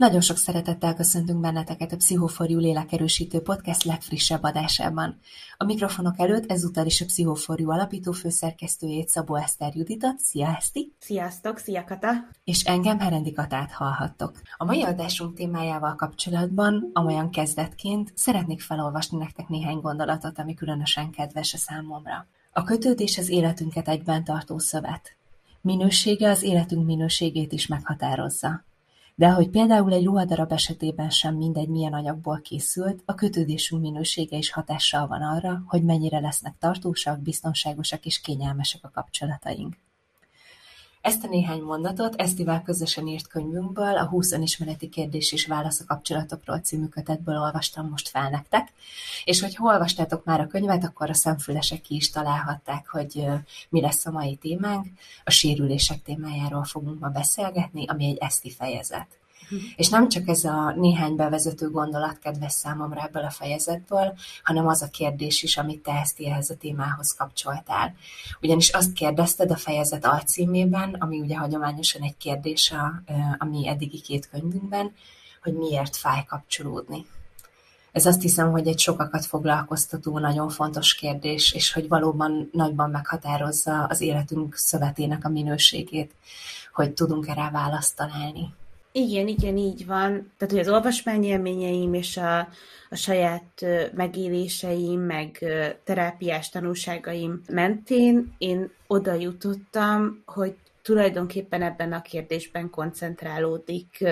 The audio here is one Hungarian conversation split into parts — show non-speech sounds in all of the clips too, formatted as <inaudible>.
Nagyon sok szeretettel köszöntünk benneteket a Pszichoforjú lélekerősítő podcast legfrissebb adásában. A mikrofonok előtt ezúttal is a Pszichoforjú alapító főszerkesztőjét Szabó Eszter Juditot. Szia Eszti! Sziasztok, szia Kata! És engem Herendi Katát hallhattok. A mai adásunk témájával kapcsolatban, amolyan kezdetként szeretnék felolvasni nektek néhány gondolatot, ami különösen kedves a számomra. A kötődés az életünket egyben tartó szövet. Minősége az életünk minőségét is meghatározza. De ahogy például egy ruhadarab esetében sem mindegy milyen anyagból készült, a kötődésünk minősége is hatással van arra, hogy mennyire lesznek tartósak, biztonságosak és kényelmesek a kapcsolataink. Ezt a néhány mondatot Esztivel közösen írt könyvünkből, a 20 önismereti kérdés és válasz a kapcsolatokról című kötetből olvastam most fel nektek, és hogyha olvastátok már a könyvet, akkor a szemfülesek ki is találhatták, hogy mi lesz a mai témánk. A sérülések témájáról fogunk ma beszélgetni, ami egy Eszti fejezet. És nem csak ez a néhány bevezető gondolat kedves számomra ebből a fejezetből, hanem az a kérdés is, amit te ezt ehhez a témához kapcsoltál. Ugyanis azt kérdezted a fejezet alcímében, ami ugye hagyományosan egy kérdés a, a mi eddigi két könyvünkben, hogy miért fáj kapcsolódni. Ez azt hiszem, hogy egy sokakat foglalkoztató, nagyon fontos kérdés, és hogy valóban nagyban meghatározza az életünk szövetének a minőségét, hogy tudunk-e rá választ találni. Igen, igen, így van. Tehát, hogy az olvasmányélményeim és a, a saját megéléseim, meg terápiás tanulságaim mentén én oda jutottam, hogy tulajdonképpen ebben a kérdésben koncentrálódik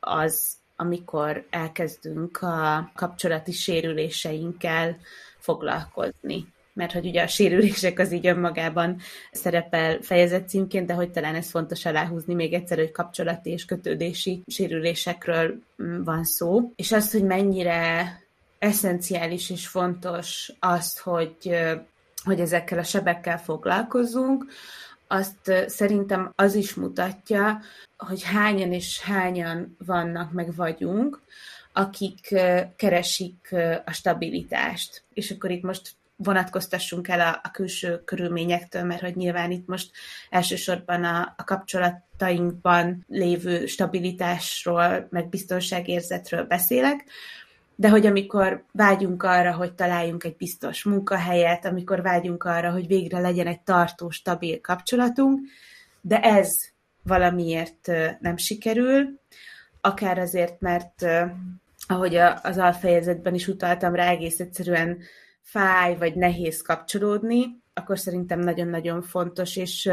az, amikor elkezdünk a kapcsolati sérüléseinkkel foglalkozni mert hogy ugye a sérülések az így önmagában szerepel fejezet de hogy talán ez fontos aláhúzni még egyszer, hogy kapcsolati és kötődési sérülésekről mm, van szó, és az, hogy mennyire eszenciális és fontos az, hogy, hogy ezekkel a sebekkel foglalkozunk, azt szerintem az is mutatja, hogy hányan és hányan vannak, meg vagyunk, akik keresik a stabilitást. És akkor itt most vonatkoztassunk el a, a külső körülményektől, mert hogy nyilván itt most elsősorban a, a kapcsolatainkban lévő stabilitásról, meg biztonságérzetről beszélek, de hogy amikor vágyunk arra, hogy találjunk egy biztos munkahelyet, amikor vágyunk arra, hogy végre legyen egy tartó, stabil kapcsolatunk, de ez valamiért nem sikerül, akár azért, mert ahogy az alfejezetben is utaltam rá, egész egyszerűen fáj, vagy nehéz kapcsolódni, akkor szerintem nagyon-nagyon fontos, és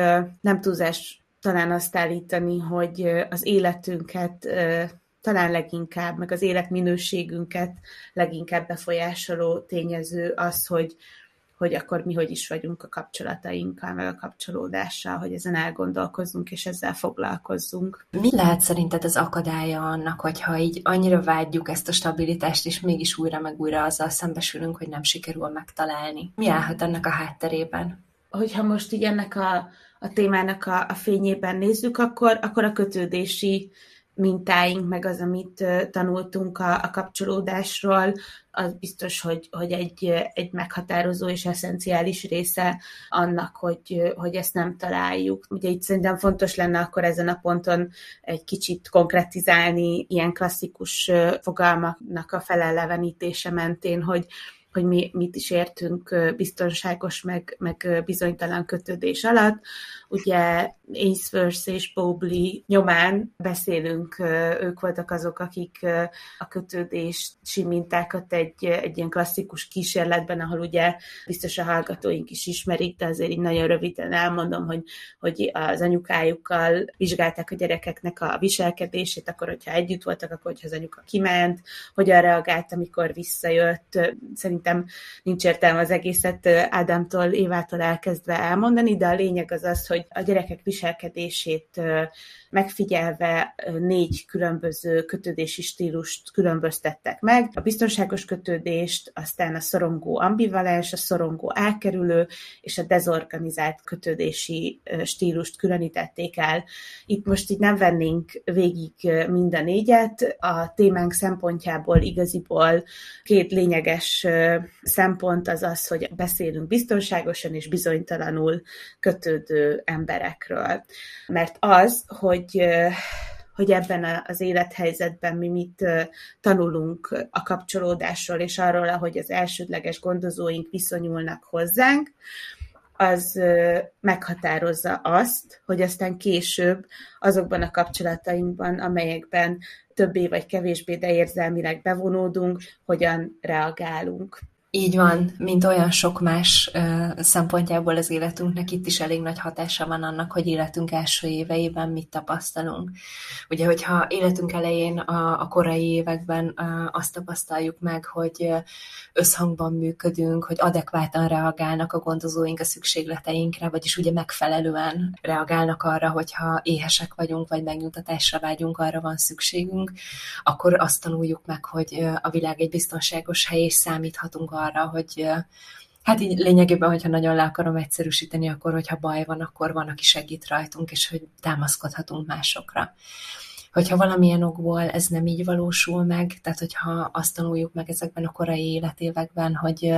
nem túlzás talán azt állítani, hogy az életünket talán leginkább, meg az életminőségünket leginkább befolyásoló tényező az, hogy hogy akkor mi hogy is vagyunk a kapcsolatainkkal, meg a kapcsolódással, hogy ezen elgondolkozzunk, és ezzel foglalkozzunk. Mi lehet szerinted az akadálya annak, hogyha így annyira vágyjuk ezt a stabilitást, és mégis újra meg újra azzal szembesülünk, hogy nem sikerül megtalálni? Mi állhat ennek a hátterében? Hogyha most így ennek a, a témának a, a fényében nézzük, akkor, akkor a kötődési mintáink, meg az, amit tanultunk a, a kapcsolódásról, az biztos, hogy, hogy egy, egy meghatározó és eszenciális része annak, hogy, hogy ezt nem találjuk. Ugye itt szerintem fontos lenne akkor ezen a ponton egy kicsit konkretizálni ilyen klasszikus fogalmaknak a felelevenítése mentén, hogy, hogy mi mit is értünk biztonságos, meg, meg bizonytalan kötődés alatt. Ugye Ainsworth és Bowley nyomán beszélünk, ők voltak azok, akik a kötődési mintákat egy, egy ilyen klasszikus kísérletben, ahol ugye biztos a hallgatóink is ismerik, de azért így nagyon röviden elmondom, hogy, hogy az anyukájukkal vizsgálták a gyerekeknek a viselkedését, akkor hogyha együtt voltak, akkor hogyha az anyuka kiment, hogyan reagált, amikor visszajött. Szerintem nincs értelme az egészet Ádámtól, Évától elkezdve elmondani, de a lényeg az az, hogy a gyerekek viselkedését megfigyelve négy különböző kötődési stílust különböztettek meg. A biztonságos kötődést, aztán a szorongó ambivalens, a szorongó elkerülő és a dezorganizált kötődési stílust különítették el. Itt most így nem vennénk végig mind a négyet. A témánk szempontjából igaziból két lényeges szempont az az, hogy beszélünk biztonságosan és bizonytalanul kötődő emberekről. Mert az, hogy hogy ebben az élethelyzetben mi mit tanulunk a kapcsolódásról, és arról, ahogy az elsődleges gondozóink viszonyulnak hozzánk, az meghatározza azt, hogy aztán később azokban a kapcsolatainkban, amelyekben többé vagy kevésbé, de érzelmileg bevonódunk, hogyan reagálunk. Így van, mint olyan sok más szempontjából az életünknek, itt is elég nagy hatása van annak, hogy életünk első éveiben mit tapasztalunk. Ugye, hogyha életünk elején, a, a korai években azt tapasztaljuk meg, hogy összhangban működünk, hogy adekvátan reagálnak a gondozóink a szükségleteinkre, vagyis ugye megfelelően reagálnak arra, hogyha éhesek vagyunk, vagy megnyugtatásra vágyunk, arra van szükségünk, akkor azt tanuljuk meg, hogy a világ egy biztonságos hely, és számíthatunk arra, hogy hát így lényegében, hogyha nagyon le akarom egyszerűsíteni, akkor, hogyha baj van, akkor van, aki segít rajtunk, és hogy támaszkodhatunk másokra. Hogyha valamilyen okból ez nem így valósul meg, tehát hogyha azt tanuljuk meg ezekben a korai életévekben, hogy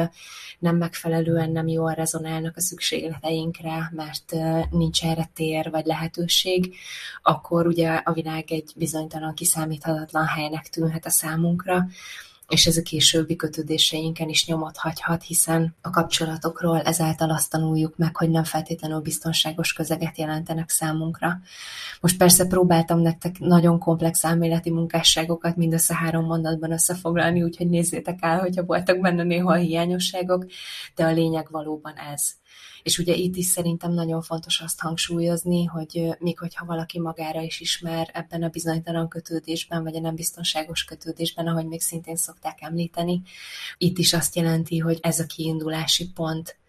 nem megfelelően, nem jól rezonálnak a szükségleteinkre, mert nincs erre tér vagy lehetőség, akkor ugye a világ egy bizonytalan, kiszámíthatatlan helynek tűnhet a számunkra, és ez a későbbi kötődéseinken is nyomot hagyhat, hiszen a kapcsolatokról ezáltal azt tanuljuk meg, hogy nem feltétlenül biztonságos közeget jelentenek számunkra. Most persze próbáltam nektek nagyon komplex elméleti munkásságokat mindössze három mondatban összefoglalni, úgyhogy nézzétek el, hogyha voltak benne néha hiányosságok, de a lényeg valóban ez. És ugye itt is szerintem nagyon fontos azt hangsúlyozni, hogy még hogyha valaki magára is ismer ebben a bizonytalan kötődésben, vagy a nem biztonságos kötődésben, ahogy még szintén szokták említeni, itt is azt jelenti, hogy ez a kiindulási pont,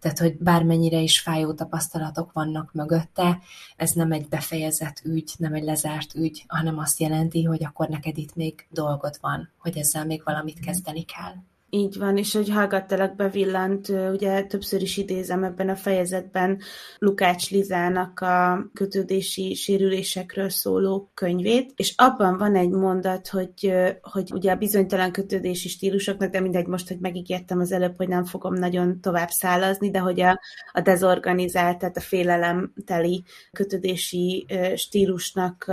tehát, hogy bármennyire is fájó tapasztalatok vannak mögötte, ez nem egy befejezett ügy, nem egy lezárt ügy, hanem azt jelenti, hogy akkor neked itt még dolgod van, hogy ezzel még valamit kezdeni kell. Így van, és hogy hallgattalak bevillant, ugye többször is idézem ebben a fejezetben Lukács Lizának a kötődési sérülésekről szóló könyvét, és abban van egy mondat, hogy, hogy ugye a bizonytalan kötődési stílusoknak, de mindegy most, hogy megígértem az előbb, hogy nem fogom nagyon tovább szálazni, de hogy a, a dezorganizált, tehát a félelemteli kötődési stílusnak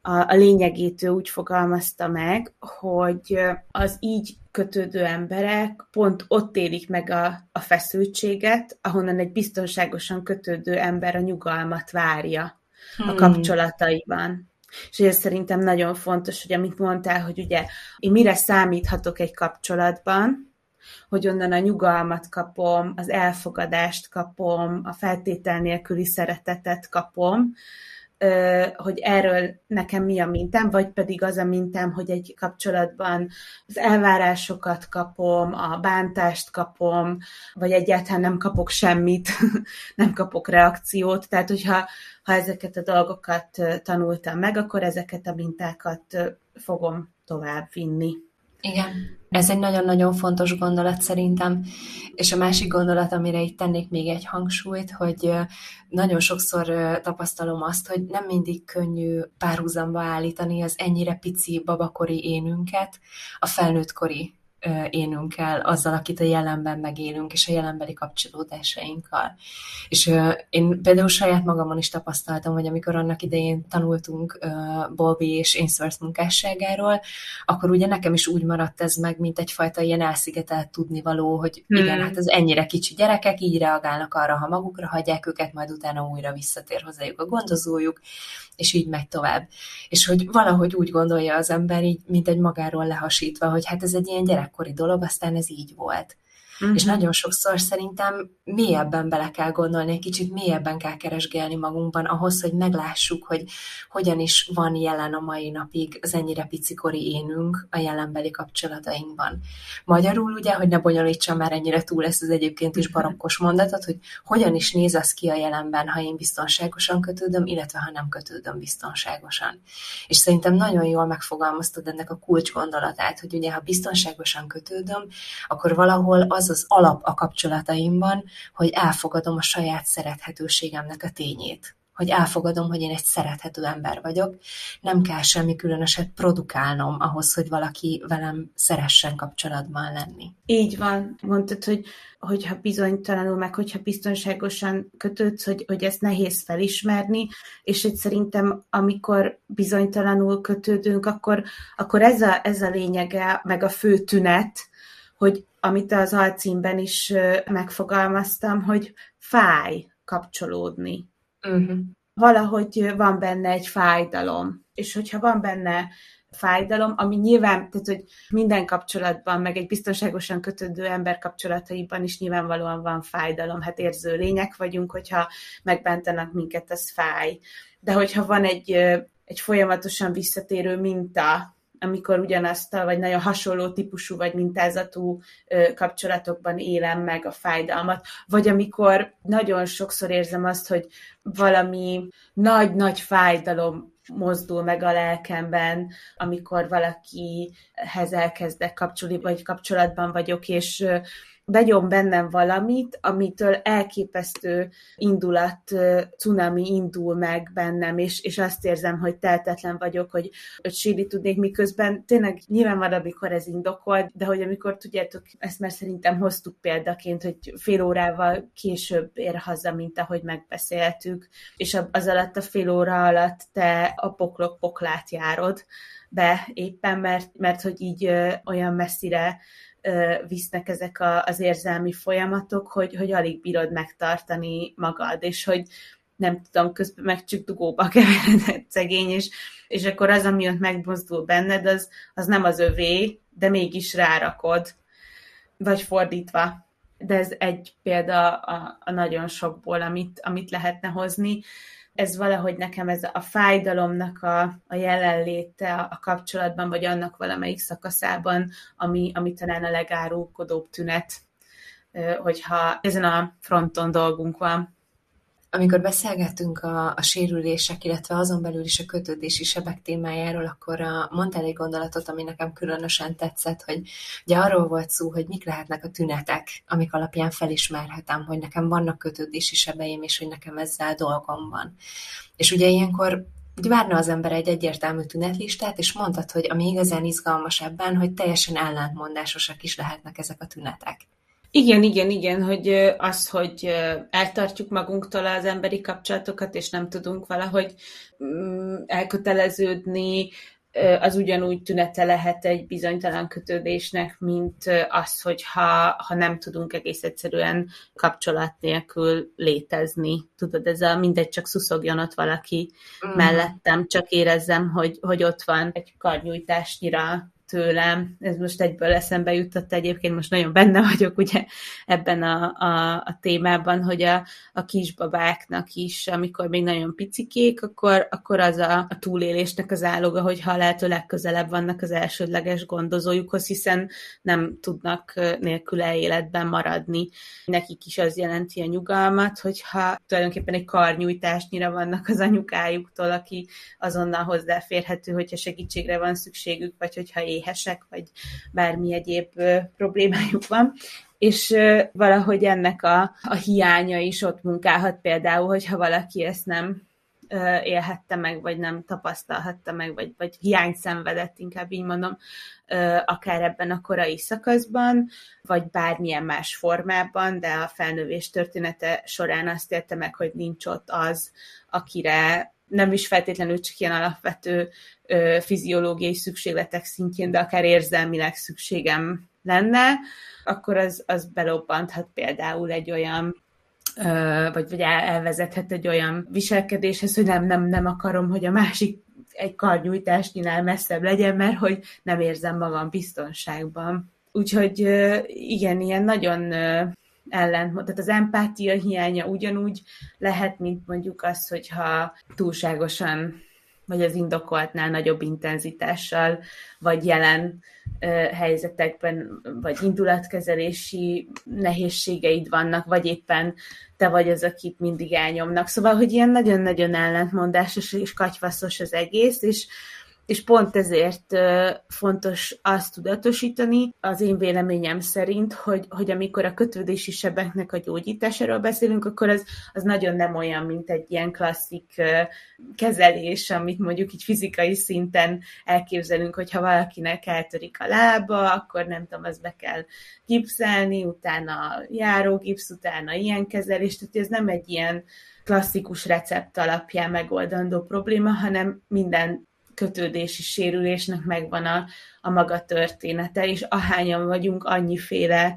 a, a lényegét ő úgy fogalmazta meg, hogy az így kötődő emberek pont ott élik meg a, a feszültséget, ahonnan egy biztonságosan kötődő ember a nyugalmat várja hmm. a kapcsolataiban. És ez szerintem nagyon fontos, hogy amit mondtál, hogy ugye én mire számíthatok egy kapcsolatban, hogy onnan a nyugalmat kapom, az elfogadást kapom, a feltétel nélküli szeretetet kapom, hogy erről nekem mi a mintám, vagy pedig az a mintám, hogy egy kapcsolatban az elvárásokat kapom, a bántást kapom, vagy egyáltalán nem kapok semmit, <laughs> nem kapok reakciót. Tehát, hogyha ha ezeket a dolgokat tanultam meg, akkor ezeket a mintákat fogom tovább vinni. Igen, ez egy nagyon-nagyon fontos gondolat szerintem. És a másik gondolat, amire itt tennék még egy hangsúlyt, hogy nagyon sokszor tapasztalom azt, hogy nem mindig könnyű párhuzamba állítani az ennyire pici babakori énünket a felnőttkori énünkkel, azzal, akit a jelenben megélünk, és a jelenbeli kapcsolódásainkkal. És én például saját magamon is tapasztaltam, hogy amikor annak idején tanultunk Bobby és Ainsworth munkásságáról, akkor ugye nekem is úgy maradt ez meg, mint egyfajta ilyen elszigetelt tudnivaló, hogy hmm. igen, hát ez ennyire kicsi gyerekek, így reagálnak arra, ha magukra hagyják őket, majd utána újra visszatér hozzájuk a gondozójuk, és így megy tovább. És hogy valahogy úgy gondolja az ember, így, mint egy magáról lehasítva, hogy hát ez egy ilyen gyerekkori dolog, aztán ez így volt. Uh-huh. És nagyon sokszor szerintem mélyebben bele kell gondolni, egy kicsit mélyebben kell keresgélni magunkban ahhoz, hogy meglássuk, hogy hogyan is van jelen a mai napig az ennyire picikori énünk a jelenbeli kapcsolatainkban. Magyarul ugye, hogy ne bonyolítsam már ennyire túl ezt az egyébként is barokkos mondatot, hogy hogyan is néz az ki a jelenben, ha én biztonságosan kötődöm, illetve ha nem kötődöm biztonságosan. És szerintem nagyon jól megfogalmaztad ennek a kulcs gondolatát, hogy ugye ha biztonságosan kötődöm, akkor valahol az az az alap a kapcsolataimban, hogy elfogadom a saját szerethetőségemnek a tényét. hogy elfogadom, hogy én egy szerethető ember vagyok, nem kell semmi különöset produkálnom ahhoz, hogy valaki velem szeressen kapcsolatban lenni. Így van. Mondtad, hogy hogyha bizonytalanul, meg hogyha biztonságosan kötődsz, hogy, hogy ezt nehéz felismerni, és hogy szerintem amikor bizonytalanul kötődünk, akkor, akkor ez, a, ez a lényege, meg a fő tünet, hogy amit az alcímben is megfogalmaztam, hogy fáj kapcsolódni. Uh-huh. Valahogy van benne egy fájdalom, és hogyha van benne fájdalom, ami nyilván, tehát hogy minden kapcsolatban, meg egy biztonságosan kötődő ember kapcsolataiban is nyilvánvalóan van fájdalom, hát érző lények vagyunk, hogyha megbántanak minket, az fáj. De hogyha van egy, egy folyamatosan visszatérő minta, amikor ugyanazt a, vagy nagyon hasonló típusú, vagy mintázatú kapcsolatokban élem meg a fájdalmat, vagy amikor nagyon sokszor érzem azt, hogy valami nagy-nagy fájdalom mozdul meg a lelkemben, amikor valakihez elkezdek kapcsolni, vagy kapcsolatban vagyok, és begyom bennem valamit, amitől elképesztő indulat, cunami indul meg bennem, és, és azt érzem, hogy teltetlen vagyok, hogy, hogy síri tudnék, miközben tényleg nyilván van, amikor ez indokolt, de hogy amikor tudjátok, ezt már szerintem hoztuk példaként, hogy fél órával később ér haza, mint ahogy megbeszéltük, és az alatt a fél óra alatt te a poklok poklát járod be éppen, mert, mert hogy így ö, olyan messzire visznek ezek a, az érzelmi folyamatok, hogy, hogy alig bírod megtartani magad, és hogy nem tudom, közben meg csak dugóba <laughs> keveredett szegény, és, és akkor az, ami ott megmozdul benned, az, az nem az övé, de mégis rárakod, vagy fordítva. De ez egy példa a, a nagyon sokból, amit, amit lehetne hozni ez valahogy nekem ez a fájdalomnak a, a jelenléte a kapcsolatban, vagy annak valamelyik szakaszában, ami, ami talán a legárulkodóbb tünet, hogyha ezen a fronton dolgunk van amikor beszélgettünk a, a sérülések, illetve azon belül is a kötődési sebek témájáról, akkor a, mondtál egy gondolatot, ami nekem különösen tetszett, hogy ugye arról volt szó, hogy mik lehetnek a tünetek, amik alapján felismerhetem, hogy nekem vannak kötődési sebeim, és hogy nekem ezzel dolgom van. És ugye ilyenkor úgy várna az ember egy egyértelmű tünetlistát, és mondtad, hogy ami igazán izgalmas ebben, hogy teljesen ellentmondásosak is lehetnek ezek a tünetek. Igen, igen, igen, hogy az, hogy eltartjuk magunktól az emberi kapcsolatokat, és nem tudunk valahogy mm, elköteleződni, az ugyanúgy tünete lehet egy bizonytalan kötődésnek, mint az, hogy ha, ha nem tudunk egész egyszerűen kapcsolat nélkül létezni. Tudod, ez a mindegy, csak szuszogjon ott valaki uh-huh. mellettem, csak érezzem, hogy, hogy ott van egy karnyújtásnyira tőlem. Ez most egyből eszembe jutott egyébként, most nagyon benne vagyok ugye ebben a, a, a témában, hogy a, a kisbabáknak is, amikor még nagyon picikék, akkor, akkor az a, a túlélésnek az áloga, hogyha lehető legközelebb vannak az elsődleges gondozójukhoz, hiszen nem tudnak nélküle életben maradni. Nekik is az jelenti a nyugalmat, hogyha tulajdonképpen egy karnyújtásnyira vannak az anyukájuktól, aki azonnal hozzáférhető, hogyha segítségre van szükségük, vagy hogyha éhesek, vagy bármi egyéb problémájuk van, és valahogy ennek a, a hiánya is ott munkálhat például, hogyha valaki ezt nem élhette meg, vagy nem tapasztalhatta meg, vagy, vagy hiány szenvedett, inkább így mondom, akár ebben a korai szakaszban, vagy bármilyen más formában, de a felnövés története során azt érte meg, hogy nincs ott az, akire nem is feltétlenül csak ilyen alapvető ö, fiziológiai szükségletek szintjén, de akár érzelmileg szükségem lenne, akkor az, az belobbanthat például egy olyan vagy, vagy elvezethet egy olyan viselkedéshez, hogy nem, nem, nem akarom, hogy a másik egy karnyújtásnyinál messzebb legyen, mert hogy nem érzem magam biztonságban. Úgyhogy igen, ilyen nagyon ellent, tehát az empátia hiánya ugyanúgy lehet, mint mondjuk az, hogyha túlságosan vagy az indokoltnál nagyobb intenzitással, vagy jelen ö, helyzetekben, vagy indulatkezelési nehézségeid vannak, vagy éppen te vagy az, akit mindig elnyomnak. Szóval, hogy ilyen nagyon-nagyon ellentmondásos és katyvaszos az egész, és és pont ezért fontos azt tudatosítani, az én véleményem szerint, hogy, hogy amikor a kötődési sebeknek a gyógyításáról beszélünk, akkor az, az nagyon nem olyan, mint egy ilyen klasszik kezelés, amit mondjuk így fizikai szinten elképzelünk, hogyha valakinek eltörik a lába, akkor nem tudom, az be kell gipszelni, utána járógipsz, utána ilyen kezelés, tehát ez nem egy ilyen klasszikus recept alapján megoldandó probléma, hanem minden kötődési sérülésnek megvan a, a maga története, és ahányan vagyunk, annyiféle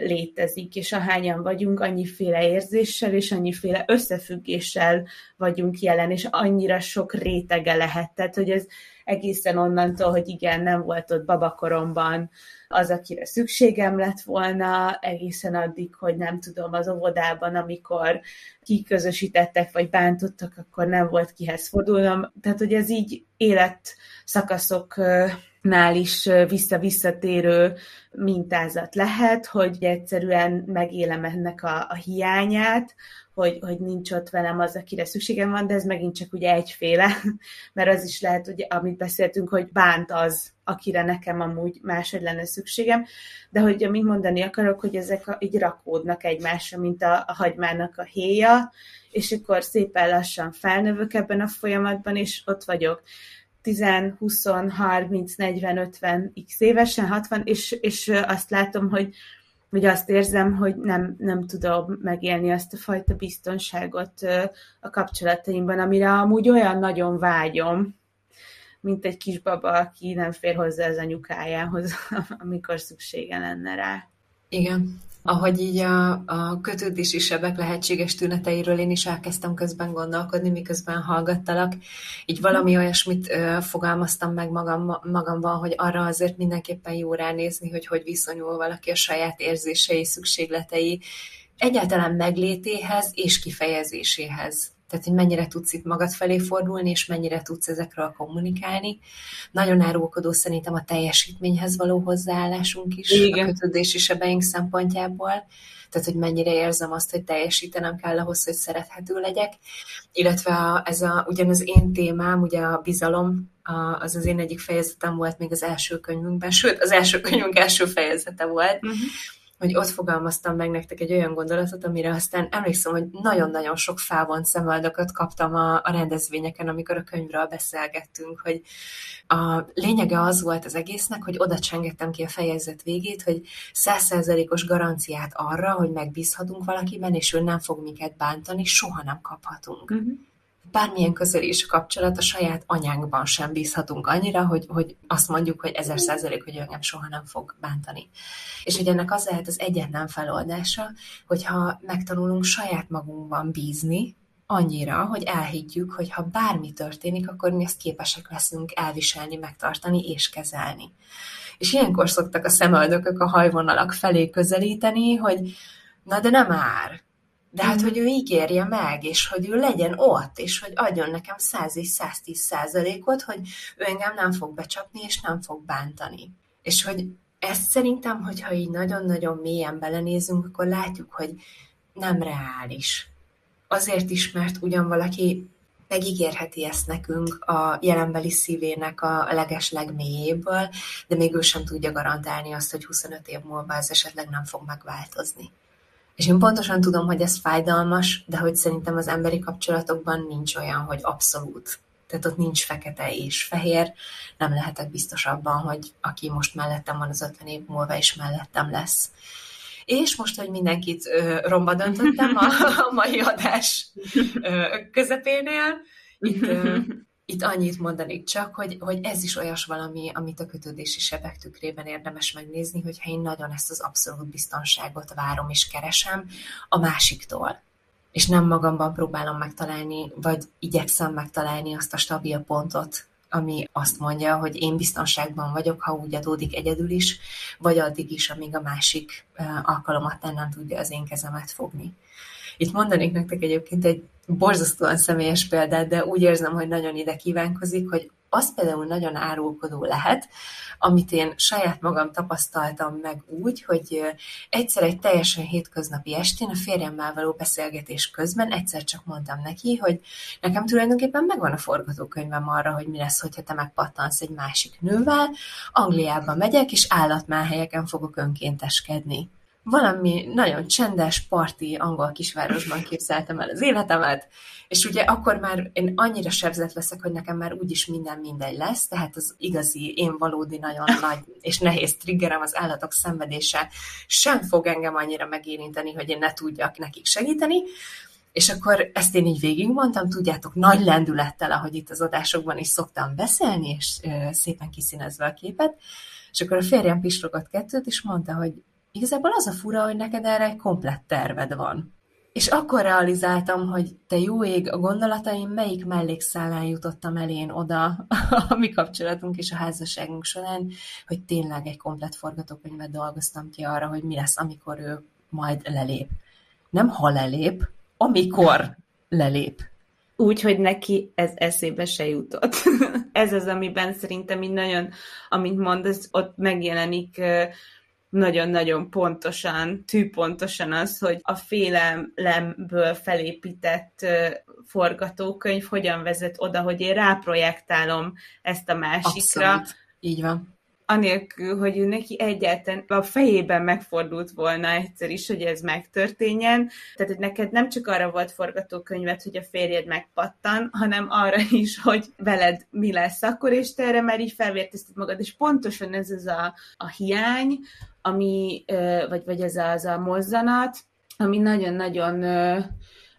létezik, és ahányan vagyunk, annyiféle érzéssel és annyiféle összefüggéssel vagyunk jelen, és annyira sok rétege lehet. Tehát, hogy ez egészen onnantól, hogy igen, nem volt ott babakoromban az, akire szükségem lett volna, egészen addig, hogy nem tudom, az óvodában, amikor kiközösítettek, vagy bántottak, akkor nem volt kihez fordulnom. Tehát, hogy ez így élet szakaszok nál is vissza-visszatérő mintázat lehet, hogy egyszerűen megélem ennek a, a hiányát, hogy, hogy nincs ott velem az, akire szükségem van, de ez megint csak ugye egyféle, <laughs> mert az is lehet, hogy amit beszéltünk, hogy bánt az, akire nekem amúgy máshogy lenne szükségem, de hogy amit mondani akarok, hogy ezek a, így rakódnak egymásra, mint a, a hagymának a héja, és akkor szépen lassan felnövök ebben a folyamatban, és ott vagyok 10, 20, 30, 40, 50 x évesen, 60, és, és azt látom, hogy, hogy azt érzem, hogy nem, nem tudom megélni azt a fajta biztonságot a kapcsolataimban, amire amúgy olyan nagyon vágyom, mint egy kisbaba, aki nem fér hozzá az anyukájához, <laughs> amikor szüksége lenne rá. Igen ahogy így a, a kötődési sebek lehetséges tüneteiről én is elkezdtem közben gondolkodni, miközben hallgattalak. Így valami olyasmit ö, fogalmaztam meg magam, magamban, hogy arra azért mindenképpen jó ránézni, hogy hogy viszonyul valaki a saját érzései, szükségletei, egyáltalán meglétéhez és kifejezéséhez tehát hogy mennyire tudsz itt magad felé fordulni, és mennyire tudsz ezekről kommunikálni. Nagyon árulkodó szerintem a teljesítményhez való hozzáállásunk is, Igen. a kötődési sebeink szempontjából. Tehát, hogy mennyire érzem azt, hogy teljesítenem kell ahhoz, hogy szerethető legyek. Illetve a, ez a, ugyanaz én témám, ugye a bizalom, a, az az én egyik fejezetem volt még az első könyvünkben, sőt, az első könyvünk első fejezete volt, uh-huh hogy ott fogalmaztam meg nektek egy olyan gondolatot, amire aztán emlékszem, hogy nagyon-nagyon sok fávont szemöldakat kaptam a, a rendezvényeken, amikor a könyvről beszélgettünk, hogy a lényege az volt az egésznek, hogy oda csengettem ki a fejezet végét, hogy százszerzelékos garanciát arra, hogy megbízhatunk valakiben, és ő nem fog minket bántani, soha nem kaphatunk. Uh-huh bármilyen közel is a kapcsolat, a saját anyánkban sem bízhatunk annyira, hogy, hogy azt mondjuk, hogy ezer százalék, hogy ő engem soha nem fog bántani. És hogy ennek az lehet az egyetlen feloldása, hogyha megtanulunk saját magunkban bízni, annyira, hogy elhiggyük, hogy ha bármi történik, akkor mi ezt képesek leszünk elviselni, megtartani és kezelni. És ilyenkor szoktak a szemöldökök a hajvonalak felé közelíteni, hogy na de nem ár, de hát, hogy ő ígérje meg, és hogy ő legyen ott, és hogy adjon nekem 100 és 110 százalékot, hogy ő engem nem fog becsapni, és nem fog bántani. És hogy ezt szerintem, hogyha így nagyon-nagyon mélyen belenézünk, akkor látjuk, hogy nem reális. Azért is, mert ugyan valaki megígérheti ezt nekünk a jelenbeli szívének a leges legmélyéből, de még ő sem tudja garantálni azt, hogy 25 év múlva ez esetleg nem fog megváltozni. És én pontosan tudom, hogy ez fájdalmas, de hogy szerintem az emberi kapcsolatokban nincs olyan, hogy abszolút. Tehát ott nincs fekete és fehér, nem lehetek biztos abban, hogy aki most mellettem van, az 50 év múlva is mellettem lesz. És most, hogy mindenkit ö, romba döntöttem a, a mai adás ö, közepénél, itt ö, <laughs> itt annyit mondanék csak, hogy, hogy ez is olyas valami, amit a kötődési sebek tükrében érdemes megnézni, hogyha én nagyon ezt az abszolút biztonságot várom és keresem a másiktól. És nem magamban próbálom megtalálni, vagy igyekszem megtalálni azt a stabil pontot, ami azt mondja, hogy én biztonságban vagyok, ha úgy adódik egyedül is, vagy addig is, amíg a másik alkalomat nem tudja az én kezemet fogni. Itt mondanék nektek egyébként egy borzasztóan személyes példát, de úgy érzem, hogy nagyon ide kívánkozik, hogy az például nagyon árulkodó lehet, amit én saját magam tapasztaltam meg úgy, hogy egyszer egy teljesen hétköznapi estén a férjemmel való beszélgetés közben egyszer csak mondtam neki, hogy nekem tulajdonképpen megvan a forgatókönyvem arra, hogy mi lesz, hogyha te megpattansz egy másik nővel, Angliába megyek, és állatmáhelyeken fogok önkénteskedni valami nagyon csendes, parti angol kisvárosban képzeltem el az életemet, és ugye akkor már én annyira sebzett leszek, hogy nekem már úgyis minden mindegy lesz, tehát az igazi, én valódi nagyon <laughs> nagy és nehéz triggerem az állatok szenvedése sem fog engem annyira megérinteni, hogy én ne tudjak nekik segíteni, és akkor ezt én így végigmondtam, tudjátok, nagy lendülettel, ahogy itt az adásokban is szoktam beszélni, és szépen kiszínezve a képet, és akkor a férjem pislogott kettőt, és mondta, hogy Igazából az a fura, hogy neked erre egy komplett terved van. És akkor realizáltam, hogy te jó ég, a gondolataim melyik mellékszálán jutottam el én oda <laughs> a mi kapcsolatunk és a házasságunk során, hogy tényleg egy komplett forgatókönyvet dolgoztam ki arra, hogy mi lesz, amikor ő majd lelép. Nem ha lelép, amikor lelép. Úgy, hogy neki ez eszébe se jutott. <laughs> ez az, amiben szerintem így nagyon, amint mondasz, ott megjelenik nagyon-nagyon pontosan, tűpontosan az, hogy a félelemből felépített forgatókönyv hogyan vezet oda, hogy én ráprojektálom ezt a másikra. Abszolút. Így van anélkül, hogy ő neki egyáltalán a fejében megfordult volna egyszer is, hogy ez megtörténjen. Tehát, hogy neked nem csak arra volt forgatókönyvet, hogy a férjed megpattan, hanem arra <laughs> is, hogy veled mi lesz akkor, és te erre már így felvértezted magad. És pontosan ez az a, a hiány, ami, vagy, vagy ez az a mozzanat, ami nagyon-nagyon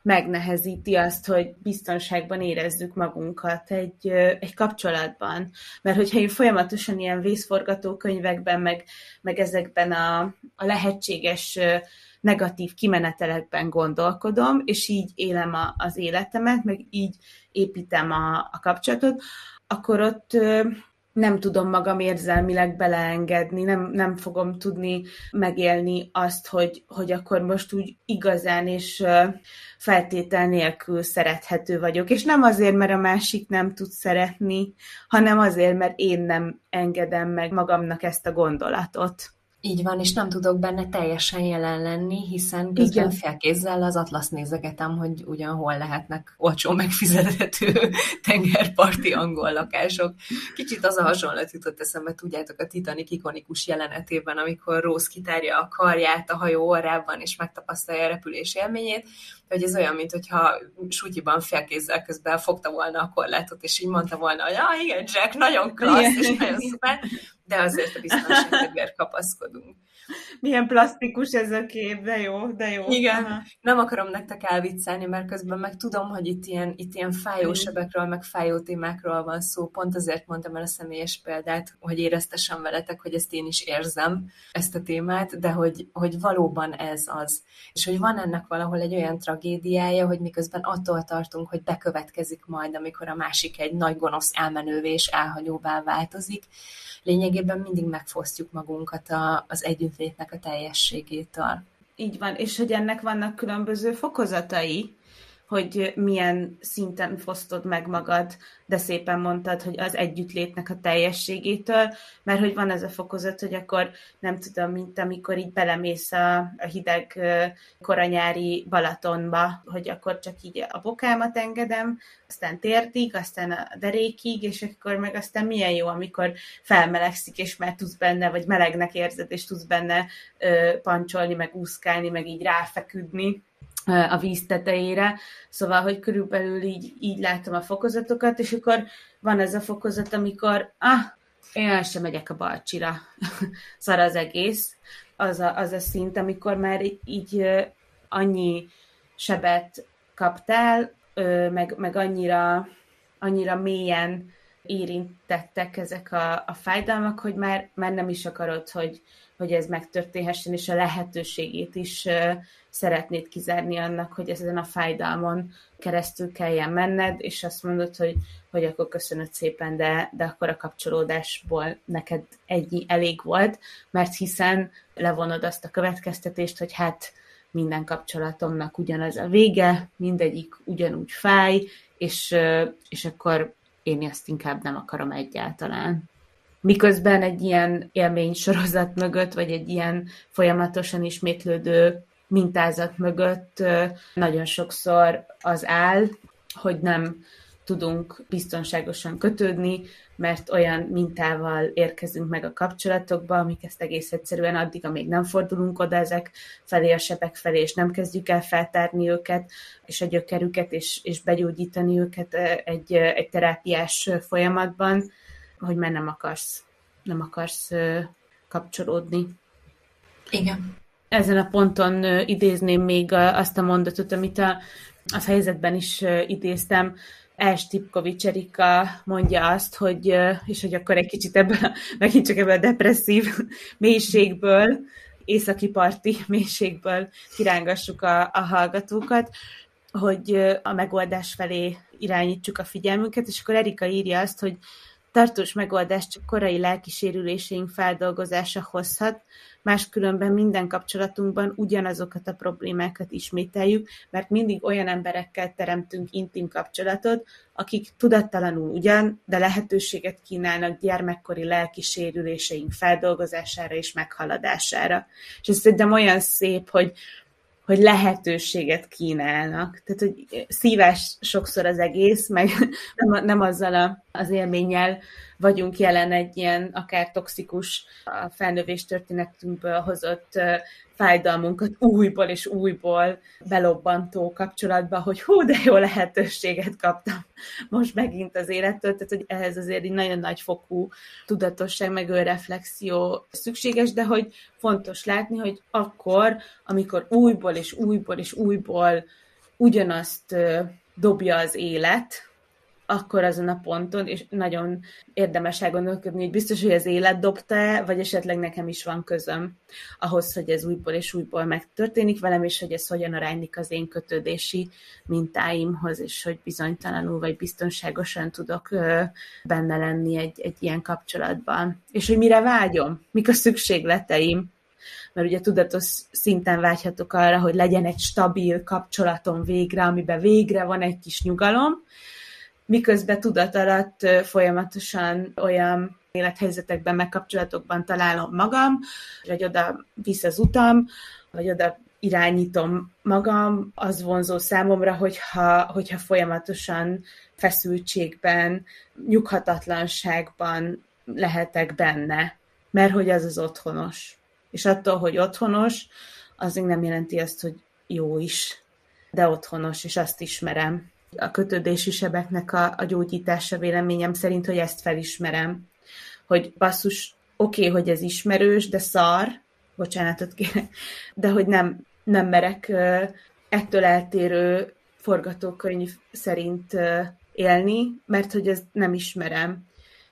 megnehezíti azt, hogy biztonságban érezzük magunkat egy, egy kapcsolatban. Mert hogyha én folyamatosan ilyen vészforgatókönyvekben, meg, meg ezekben a, a lehetséges negatív kimenetelekben gondolkodom, és így élem a, az életemet, meg így építem a, a kapcsolatot, akkor ott nem tudom magam érzelmileg beleengedni, nem, nem fogom tudni megélni azt, hogy, hogy akkor most úgy igazán és feltétel nélkül szerethető vagyok. És nem azért, mert a másik nem tud szeretni, hanem azért, mert én nem engedem meg magamnak ezt a gondolatot. Így van, és nem tudok benne teljesen jelen lenni, hiszen közben Igen. félkézzel az atlasz nézegetem, hogy ugyan hol lehetnek olcsó megfizethető <laughs> tengerparti angol lakások. Kicsit az a hasonlat jutott eszembe, tudjátok, a Titanic ikonikus jelenetében, amikor Rose kitárja a karját a hajó orrában, és megtapasztalja a repülés élményét, hogy ez olyan, mint hogyha sutyiban félkézzel közben fogta volna a korlátot, és így mondta volna, hogy ah, igen, Jack, nagyon klassz, és nagyon szuper, de azért a biztonságkedvéért kapaszkodunk. Milyen plastikus ez a kép, de jó, de jó. Igen, Aha. nem akarom nektek elviccelni, mert közben meg tudom, hogy itt ilyen, itt ilyen fájó sebekről, meg fájó témákról van szó. Pont azért mondtam el a személyes példát, hogy éreztessem veletek, hogy ezt én is érzem, ezt a témát, de hogy, hogy valóban ez az. És hogy van ennek valahol egy olyan tragédiája, hogy miközben attól tartunk, hogy bekövetkezik majd, amikor a másik egy nagy gonosz elmenővé és elhagyóvá változik, lényegében mindig megfosztjuk magunkat a, az együttlétnek a teljességétől. Így van, és hogy ennek vannak különböző fokozatai, hogy milyen szinten fosztod meg magad, de szépen mondtad, hogy az együttlétnek a teljességétől, mert hogy van ez a fokozat, hogy akkor nem tudom, mint amikor így belemész a, a hideg koranyári Balatonba, hogy akkor csak így a bokámat engedem, aztán térdig, aztán a derékig, és akkor meg aztán milyen jó, amikor felmelegszik, és már tudsz benne, vagy melegnek érzed, és tudsz benne ö, pancsolni, meg úszkálni, meg így ráfeküdni a víz tetejére, szóval, hogy körülbelül így, így látom a fokozatokat, és akkor van ez a fokozat, amikor ah, én el sem megyek a balcsira, <laughs> szar az egész, az a, az a szint, amikor már így annyi sebet kaptál, meg, meg annyira, annyira mélyen érintettek ezek a, a fájdalmak, hogy már, már nem is akarod, hogy, hogy ez megtörténhessen, és a lehetőségét is szeretnéd kizárni annak, hogy ezen a fájdalmon keresztül kelljen menned, és azt mondod, hogy, hogy akkor köszönöd szépen, de, de akkor a kapcsolódásból neked egy elég volt, mert hiszen levonod azt a következtetést, hogy hát minden kapcsolatomnak ugyanaz a vége, mindegyik ugyanúgy fáj, és, és akkor én ezt inkább nem akarom egyáltalán. Miközben egy ilyen élmény sorozat mögött, vagy egy ilyen folyamatosan ismétlődő mintázat mögött nagyon sokszor az áll, hogy nem tudunk biztonságosan kötődni, mert olyan mintával érkezünk meg a kapcsolatokba, amik ezt egész egyszerűen addig, amíg nem fordulunk oda ezek felé a sebek felé, és nem kezdjük el feltárni őket, és a gyökerüket, és, és begyógyítani őket egy, egy terápiás folyamatban, hogy már nem akarsz, nem akarsz kapcsolódni. Igen. Ezen a ponton idézném még azt a mondatot, amit a, a fejezetben is idéztem, Els Tipkovics Erika mondja azt, hogy, és hogy akkor egy kicsit ebből, <laughs> megint csak ebből a depresszív <laughs> mélységből, északi parti <laughs> mélységből kirángassuk a, a hallgatókat, hogy a megoldás felé irányítsuk a figyelmünket, és akkor Erika írja azt, hogy tartós megoldást csak korai lelkisérüléseink feldolgozása hozhat, máskülönben minden kapcsolatunkban ugyanazokat a problémákat ismételjük, mert mindig olyan emberekkel teremtünk intim kapcsolatot, akik tudattalanul ugyan, de lehetőséget kínálnak gyermekkori lelki sérüléseink feldolgozására és meghaladására. És ez szerintem olyan szép, hogy, hogy lehetőséget kínálnak. Tehát, hogy szívás sokszor az egész, meg <laughs> nem, nem azzal a, az élménnyel vagyunk jelen egy ilyen akár toxikus a felnövés történetünkből hozott fájdalmunkat újból és újból belobbantó kapcsolatba, hogy hú, de jó lehetőséget kaptam most megint az élettől, tehát hogy ehhez azért egy nagyon nagy fokú tudatosság, meg reflexió szükséges, de hogy fontos látni, hogy akkor, amikor újból és újból és újból ugyanazt dobja az élet, akkor azon a ponton, és nagyon érdemes elgondolkodni, hogy biztos, hogy az élet dobta vagy esetleg nekem is van közöm ahhoz, hogy ez újból és újból megtörténik velem, és hogy ez hogyan aránylik az én kötődési mintáimhoz, és hogy bizonytalanul vagy biztonságosan tudok benne lenni egy, egy ilyen kapcsolatban. És hogy mire vágyom, mik a szükségleteim, mert ugye tudatos szinten vágyhatok arra, hogy legyen egy stabil kapcsolatom végre, amiben végre van egy kis nyugalom, miközben tudat alatt folyamatosan olyan élethelyzetekben, megkapcsolatokban találom magam, vagy oda visz az utam, vagy oda irányítom magam, az vonzó számomra, hogyha, hogyha folyamatosan feszültségben, nyughatatlanságban lehetek benne, mert hogy az az otthonos. És attól, hogy otthonos, az még nem jelenti azt, hogy jó is, de otthonos, és azt ismerem a kötődési sebeknek a, a gyógyítása véleményem szerint, hogy ezt felismerem. Hogy basszus, oké, okay, hogy ez ismerős, de szar, bocsánatot kérek, de hogy nem, nem merek ettől eltérő forgatókönyv szerint élni, mert hogy ezt nem ismerem.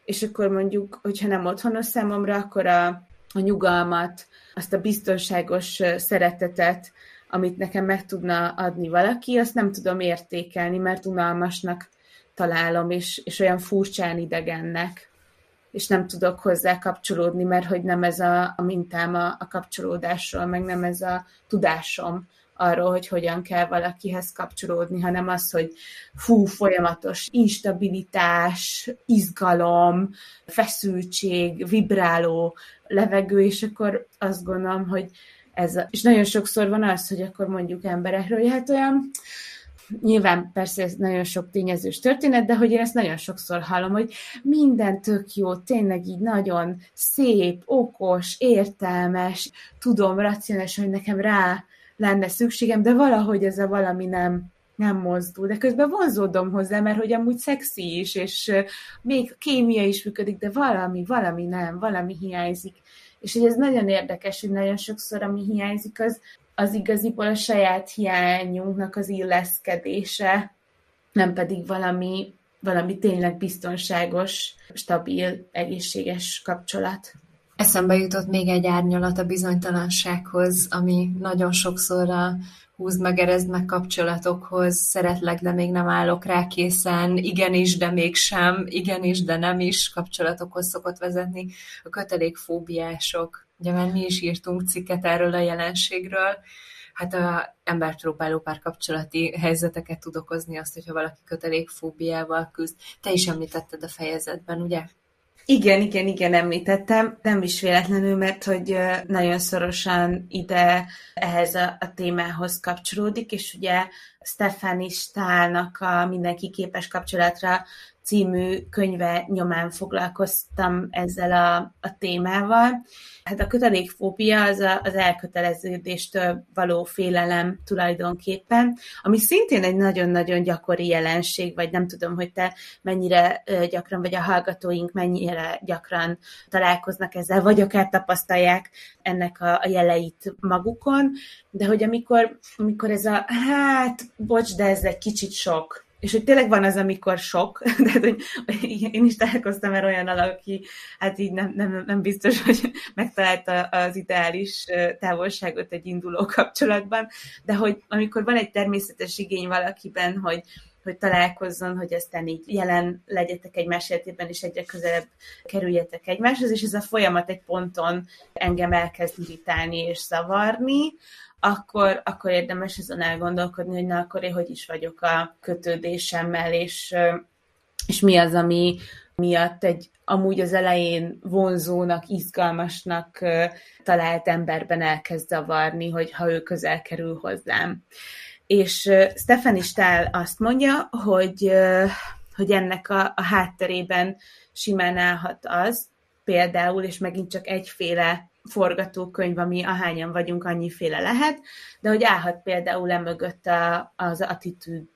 És akkor mondjuk, hogyha nem otthonos számomra, akkor a, a nyugalmat, azt a biztonságos szeretetet, amit nekem meg tudna adni valaki, azt nem tudom értékelni, mert unalmasnak találom, és, és olyan furcsán idegennek, és nem tudok hozzá kapcsolódni, mert hogy nem ez a, a mintám a, a kapcsolódásról, meg nem ez a tudásom arról, hogy hogyan kell valakihez kapcsolódni, hanem az, hogy fú, folyamatos instabilitás, izgalom, feszültség, vibráló levegő, és akkor azt gondolom, hogy ez és nagyon sokszor van az, hogy akkor mondjuk emberekről, hogy hát olyan, nyilván persze ez nagyon sok tényezős történet, de hogy én ezt nagyon sokszor hallom, hogy minden tök jó, tényleg így nagyon szép, okos, értelmes, tudom, racionális, hogy nekem rá lenne szükségem, de valahogy ez a valami nem, nem mozdul, de közben vonzódom hozzá, mert hogy amúgy szexi is, és még kémia is működik, de valami, valami nem, valami hiányzik. És hogy ez nagyon érdekes, hogy nagyon sokszor, ami hiányzik, az, az igaziból a saját hiányunknak az illeszkedése, nem pedig valami, valami tényleg biztonságos, stabil, egészséges kapcsolat. Eszembe jutott még egy árnyalat a bizonytalansághoz, ami nagyon sokszor a húzd meg, erezd meg kapcsolatokhoz, szeretlek, de még nem állok rá készen, igenis, de mégsem, igenis, de nem is kapcsolatokhoz szokott vezetni. A kötelékfóbiások, ugye már mi is írtunk cikket erről a jelenségről, hát a embert próbáló párkapcsolati helyzeteket tud okozni azt, hogyha valaki kötelékfóbiával küzd. Te is említetted a fejezetben, ugye? Igen, igen, igen, említettem, nem is véletlenül, mert hogy nagyon szorosan ide ehhez a, a témához kapcsolódik, és ugye Stefani Stálnak a Mindenki képes kapcsolatra című könyve nyomán foglalkoztam ezzel a, a témával. Hát a kötelékfóbia az a, az elköteleződéstől való félelem tulajdonképpen, ami szintén egy nagyon-nagyon gyakori jelenség, vagy nem tudom, hogy te mennyire gyakran, vagy a hallgatóink mennyire gyakran találkoznak ezzel, vagy akár tapasztalják ennek a, a jeleit magukon, de hogy amikor, amikor ez a, hát, bocs, de ez egy kicsit sok, és hogy tényleg van az, amikor sok, <laughs> tehát hogy én is találkoztam el olyan aki hát így nem, nem, nem biztos, hogy megtalálta az ideális távolságot egy induló kapcsolatban, de hogy amikor van egy természetes igény valakiben, hogy, hogy találkozzon, hogy aztán így jelen legyetek egymás életében, és egyre közelebb kerüljetek egymáshoz, és ez a folyamat egy ponton engem elkezd irritálni és zavarni, akkor, akkor érdemes ezen elgondolkodni, hogy na, akkor én hogy is vagyok a kötődésemmel, és, és mi az, ami miatt egy amúgy az elején vonzónak, izgalmasnak talált emberben elkezd zavarni, hogy ha ő közel kerül hozzám. És Stefan Stál azt mondja, hogy, hogy ennek a, a hátterében simán állhat az, például, és megint csak egyféle forgatókönyv, ami ahányan vagyunk, annyiféle lehet, de hogy állhat például e mögött a, az attitűd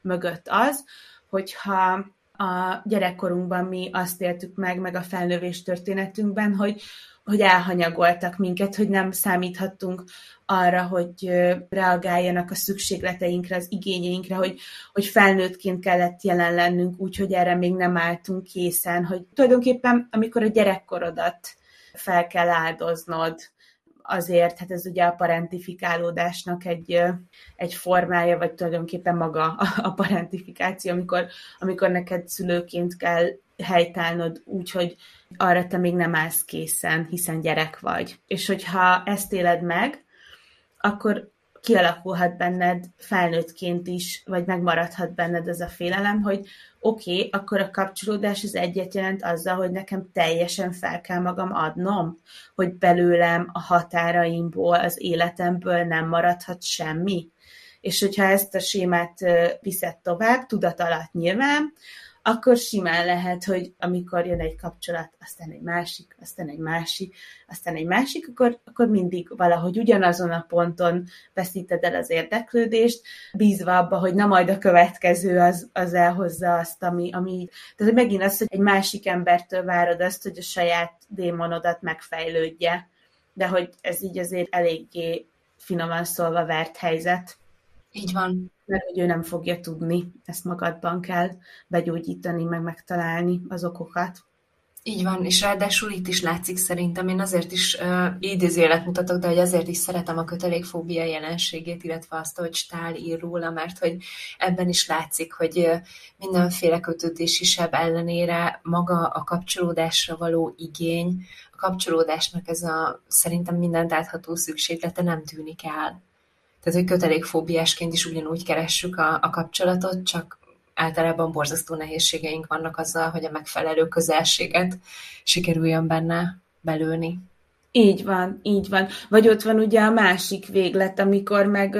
mögött az, hogyha a gyerekkorunkban mi azt éltük meg, meg a felnövés történetünkben, hogy, hogy elhanyagoltak minket, hogy nem számíthattunk arra, hogy reagáljanak a szükségleteinkre, az igényeinkre, hogy, hogy felnőttként kellett jelen lennünk, úgyhogy erre még nem álltunk készen, hogy tulajdonképpen amikor a gyerekkorodat fel kell áldoznod azért, hát ez ugye a parentifikálódásnak egy, egy formája, vagy tulajdonképpen maga a parentifikáció, amikor, amikor neked szülőként kell helytállnod úgy, hogy arra te még nem állsz készen, hiszen gyerek vagy. És hogyha ezt éled meg, akkor kialakulhat benned felnőttként is, vagy megmaradhat benned ez a félelem, hogy oké, okay, akkor a kapcsolódás az egyet jelent azzal, hogy nekem teljesen fel kell magam adnom, hogy belőlem a határaimból, az életemből nem maradhat semmi. És hogyha ezt a sémát viszed tovább, tudat alatt nyilván, akkor simán lehet, hogy amikor jön egy kapcsolat, aztán egy másik, aztán egy másik, aztán egy másik, akkor, akkor mindig valahogy ugyanazon a ponton veszíted el az érdeklődést, bízva abba, hogy na majd a következő az, az elhozza azt, ami, ami... Tehát megint az, hogy egy másik embertől várod azt, hogy a saját démonodat megfejlődje, de hogy ez így azért eléggé finoman szólva vert helyzet. Így van mert hogy ő nem fogja tudni, ezt magadban kell begyógyítani, meg megtalálni az okokat. Így van, és ráadásul itt is látszik szerintem, én azért is uh, idézőjelet mutatok, de hogy azért is szeretem a kötelékfóbia jelenségét, illetve azt, hogy Stál ír róla, mert hogy ebben is látszik, hogy uh, mindenféle kötődési seb ellenére maga a kapcsolódásra való igény, a kapcsolódásnak ez a szerintem mindent átható szükséglete nem tűnik el. Tehát, hogy kötelékfóbiásként is ugyanúgy keressük a, a kapcsolatot, csak általában borzasztó nehézségeink vannak azzal, hogy a megfelelő közelséget sikerüljön benne belőni. Így van, így van. Vagy ott van ugye a másik véglet, amikor meg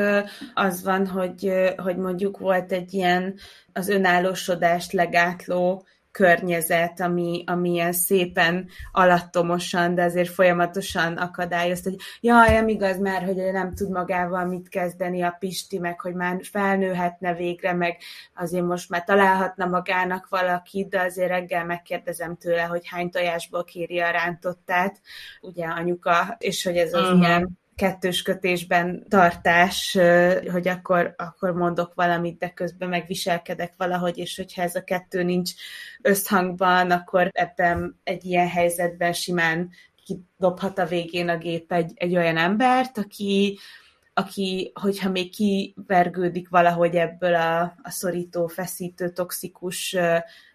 az van, hogy, hogy mondjuk volt egy ilyen az önállósodást legátló környezet, ami, ami ilyen szépen alattomosan, de azért folyamatosan akadályozta, hogy jaj, nem igaz már, hogy nem tud magával mit kezdeni a Pisti, meg hogy már felnőhetne végre, meg azért most már találhatna magának valaki, de azért reggel megkérdezem tőle, hogy hány tojásból kéri a rántottát, ugye anyuka, és hogy ez az uh-huh. ilyen kettős kötésben tartás, hogy akkor, akkor mondok valamit, de közben megviselkedek valahogy, és hogyha ez a kettő nincs összhangban, akkor ebben egy ilyen helyzetben simán kidobhat a végén a gép egy, egy olyan embert, aki, aki, hogyha még kivergődik valahogy ebből a, a szorító, feszítő, toxikus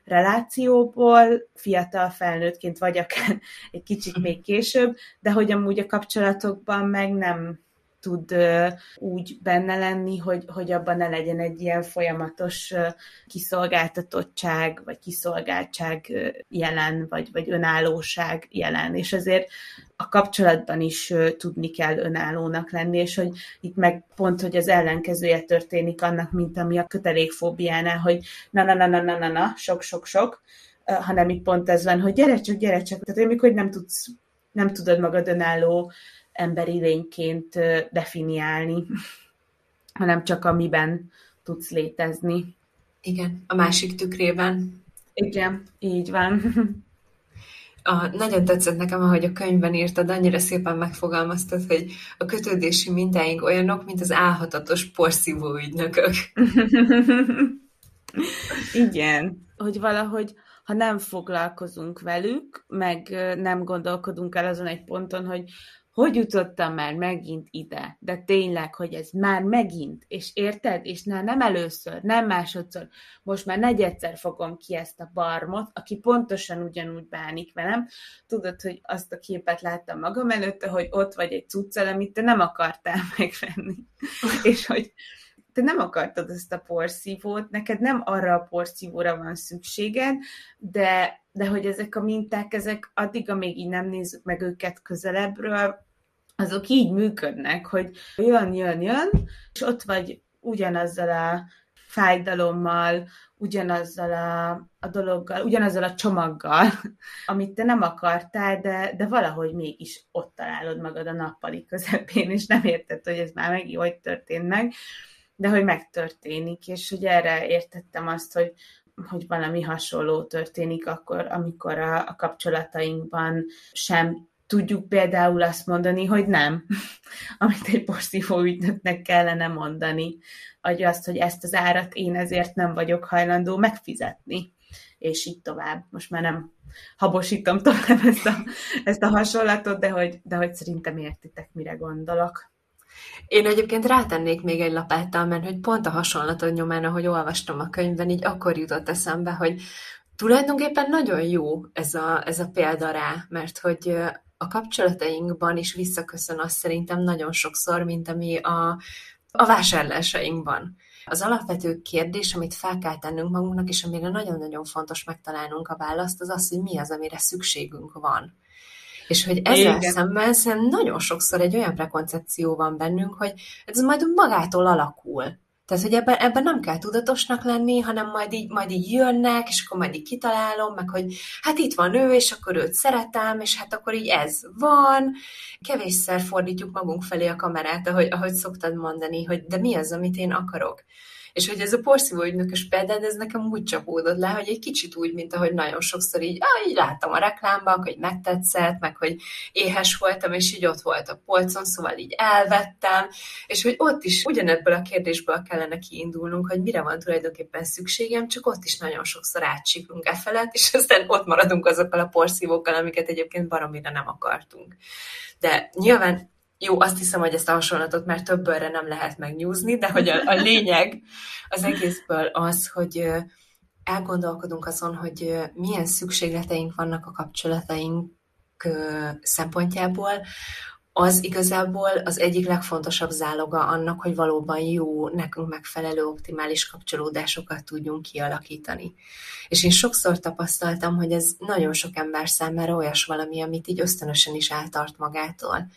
relációból, fiatal felnőttként, vagy akár <laughs> egy kicsit még később, de hogy amúgy a kapcsolatokban meg nem tud úgy benne lenni, hogy, hogy abban ne legyen egy ilyen folyamatos kiszolgáltatottság, vagy kiszolgáltság jelen, vagy, vagy önállóság jelen. És ezért a kapcsolatban is tudni kell önállónak lenni, és hogy itt meg pont, hogy az ellenkezője történik annak, mint ami a kötelékfóbiánál, hogy na na na na na na na, sok sok sok, hanem itt pont ez van, hogy gyere csak, gyere csak. Tehát amikor nem tudsz, nem tudod magad önálló emberi lényként definiálni, hanem csak amiben tudsz létezni. Igen, a másik tükrében. Igen, így van. <laughs> A, nagyon tetszett nekem, ahogy a könyvben írtad, annyira szépen megfogalmaztad, hogy a kötődési mintáink olyanok, mint az álhatatos porszívó ügynökök. <laughs> Igen, hogy valahogy ha nem foglalkozunk velük, meg nem gondolkodunk el azon egy ponton, hogy hogy jutottam már megint ide? De tényleg, hogy ez már megint, és érted? És na, nem először, nem másodszor, most már negyedszer fogom ki ezt a barmot, aki pontosan ugyanúgy bánik velem. Tudod, hogy azt a képet láttam magam előtte, hogy ott vagy egy cuccal, amit te nem akartál <laughs> megvenni. és hogy te nem akartad ezt a porszívót, neked nem arra a porszívóra van szükséged, de, de hogy ezek a minták, ezek addig, amíg így nem nézzük meg őket közelebbről, azok így működnek, hogy jön, jön, jön, és ott vagy ugyanazzal a fájdalommal, ugyanazzal a, a dologgal, ugyanazzal a csomaggal, <laughs> amit te nem akartál, de, de valahogy mégis ott találod magad a nappali közepén, és nem érted, hogy ez már megint hogy történt meg, de hogy megtörténik, és hogy erre értettem azt, hogy, hogy valami hasonló történik akkor, amikor a, a kapcsolatainkban sem tudjuk például azt mondani, hogy nem, <laughs> amit egy porszívó ügynöknek kellene mondani, vagy azt, hogy ezt az árat én ezért nem vagyok hajlandó megfizetni, és így tovább. Most már nem habosítom tovább ezt a, ezt a hasonlatot, de hogy, de hogy szerintem értitek, mire gondolok. Én egyébként rátennék még egy lapáttal, mert hogy pont a hasonlatod nyomán, ahogy olvastam a könyvben, így akkor jutott eszembe, hogy tulajdonképpen nagyon jó ez a, ez a példa rá, mert hogy a kapcsolatainkban is visszaköszön az szerintem nagyon sokszor, mint ami a, a vásárlásainkban. Az alapvető kérdés, amit fel kell tennünk magunknak, és amire nagyon-nagyon fontos megtalálnunk a választ, az az, hogy mi az, amire szükségünk van. És hogy ezzel Igen. szemben szerintem nagyon sokszor egy olyan prekoncepció van bennünk, hogy ez majd magától alakul. Tehát, hogy ebben, ebben nem kell tudatosnak lenni, hanem majd így, majd így jönnek, és akkor majd így kitalálom, meg hogy hát itt van ő, és akkor őt szeretem, és hát akkor így ez van. Kevésszer fordítjuk magunk felé a kamerát, ahogy, ahogy szoktad mondani, hogy de mi az, amit én akarok. És hogy ez a porszívó ügynökös példád, ez nekem úgy csapódott le, hogy egy kicsit úgy, mint ahogy nagyon sokszor így, ah, így láttam a reklámban, hogy megtetszett, meg hogy éhes voltam, és így ott volt a polcon, szóval így elvettem, és hogy ott is ugyanebből a kérdésből kellene kiindulnunk, hogy mire van tulajdonképpen szükségem, csak ott is nagyon sokszor átsiklunk e felett, és aztán ott maradunk azokkal a porszívókkal, amiket egyébként baromira nem akartunk. De nyilván jó, azt hiszem, hogy ezt a hasonlatot már többőre nem lehet megnyúzni, de hogy a, a lényeg az egészből az, hogy elgondolkodunk azon, hogy milyen szükségleteink vannak a kapcsolataink szempontjából, az igazából az egyik legfontosabb záloga annak, hogy valóban jó, nekünk megfelelő optimális kapcsolódásokat tudjunk kialakítani. És én sokszor tapasztaltam, hogy ez nagyon sok ember számára olyas valami, amit így ösztönösen is eltart magától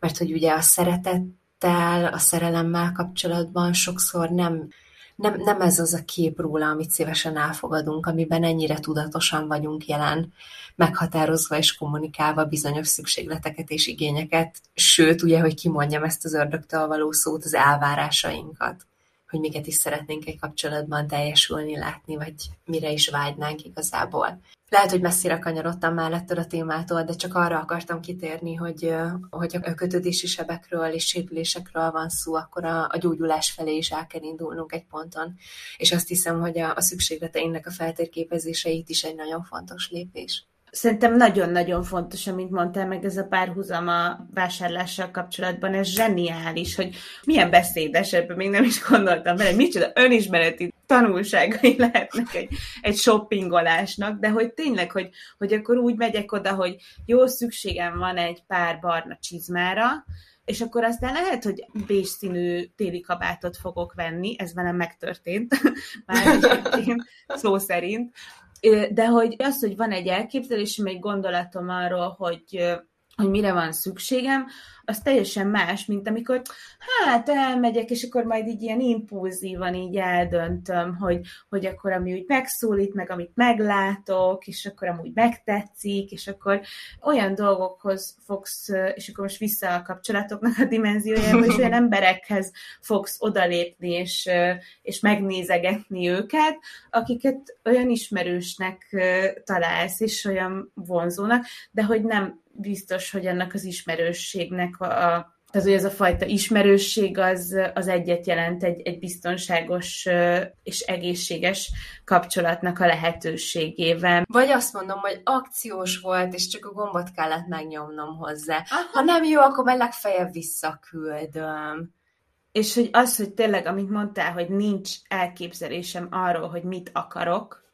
mert hogy ugye a szeretettel, a szerelemmel kapcsolatban sokszor nem, nem, nem ez az a kép róla, amit szívesen elfogadunk, amiben ennyire tudatosan vagyunk jelen, meghatározva és kommunikálva bizonyos szükségleteket és igényeket, sőt, ugye, hogy kimondjam ezt az ördögtől való szót, az elvárásainkat hogy miket is szeretnénk egy kapcsolatban teljesülni, látni, vagy mire is vágynánk igazából. Lehet, hogy messzire kanyarodtam már ettől a témától, de csak arra akartam kitérni, hogy, hogy a kötődési sebekről és sérülésekről van szó, akkor a, a gyógyulás felé is el kell indulnunk egy ponton. És azt hiszem, hogy a, a szükségleteinknek a feltérképezéseit is egy nagyon fontos lépés. Szerintem nagyon-nagyon fontos, amit mondtál, meg ez a párhuzam a vásárlással kapcsolatban, ez zseniális, hogy milyen beszédes, ebben még nem is gondoltam bele, micsoda önismereti tanulságai <laughs> lehetnek egy, egy shoppingolásnak, de hogy tényleg, hogy, hogy akkor úgy megyek oda, hogy jó szükségem van egy pár barna csizmára, és akkor aztán lehet, hogy bés színű téli kabátot fogok venni, ez velem megtörtént, <laughs> már szó szerint, de hogy az, hogy van egy elképzelésem, egy gondolatom arról, hogy hogy mire van szükségem, az teljesen más, mint amikor hát elmegyek, és akkor majd így ilyen impulzívan így eldöntöm, hogy, hogy akkor ami úgy megszólít, meg amit meglátok, és akkor amúgy megtetszik, és akkor olyan dolgokhoz fogsz, és akkor most vissza a kapcsolatoknak a dimenziójába, és olyan <laughs> emberekhez fogsz odalépni, és, és megnézegetni őket, akiket olyan ismerősnek találsz, és olyan vonzónak, de hogy nem biztos, hogy ennek az ismerősségnek a, tehát, hogy ez a fajta ismerősség az, az egyet jelent egy, egy biztonságos és egészséges kapcsolatnak a lehetőségével. Vagy azt mondom, hogy akciós volt, és csak a gombot kellett megnyomnom hozzá. Aha. Ha nem jó, akkor meg legfeljebb visszaküldöm. És hogy az, hogy tényleg, amit mondtál, hogy nincs elképzelésem arról, hogy mit akarok,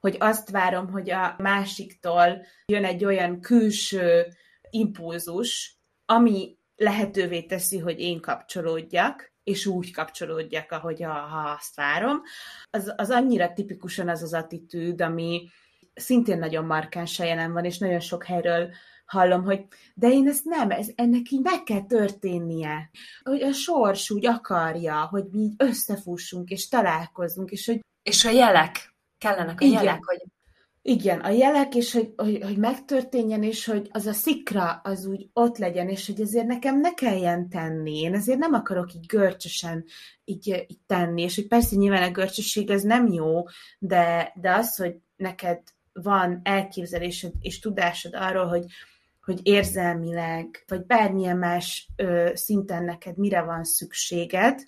hogy azt várom, hogy a másiktól jön egy olyan külső impulzus, ami lehetővé teszi, hogy én kapcsolódjak, és úgy kapcsolódjak, ahogy a, ha azt várom. Az, az annyira tipikusan az az attitűd, ami szintén nagyon markánsan jelen van, és nagyon sok helyről hallom, hogy de én ezt nem, ez, ennek így meg kell történnie. Hogy a sors úgy akarja, hogy mi így összefussunk, és találkozzunk, és hogy... És a jelek kellenek a Igen. jelek, hogy igen, a jelek, és hogy, hogy, hogy megtörténjen, és hogy az a szikra az úgy ott legyen, és hogy ezért nekem ne kelljen tenni. Én ezért nem akarok így görcsösen így, így tenni, és hogy persze nyilván a görcsösség ez nem jó, de, de az, hogy neked van elképzelésed és tudásod arról, hogy, hogy érzelmileg, vagy bármilyen más ö, szinten neked mire van szükséged,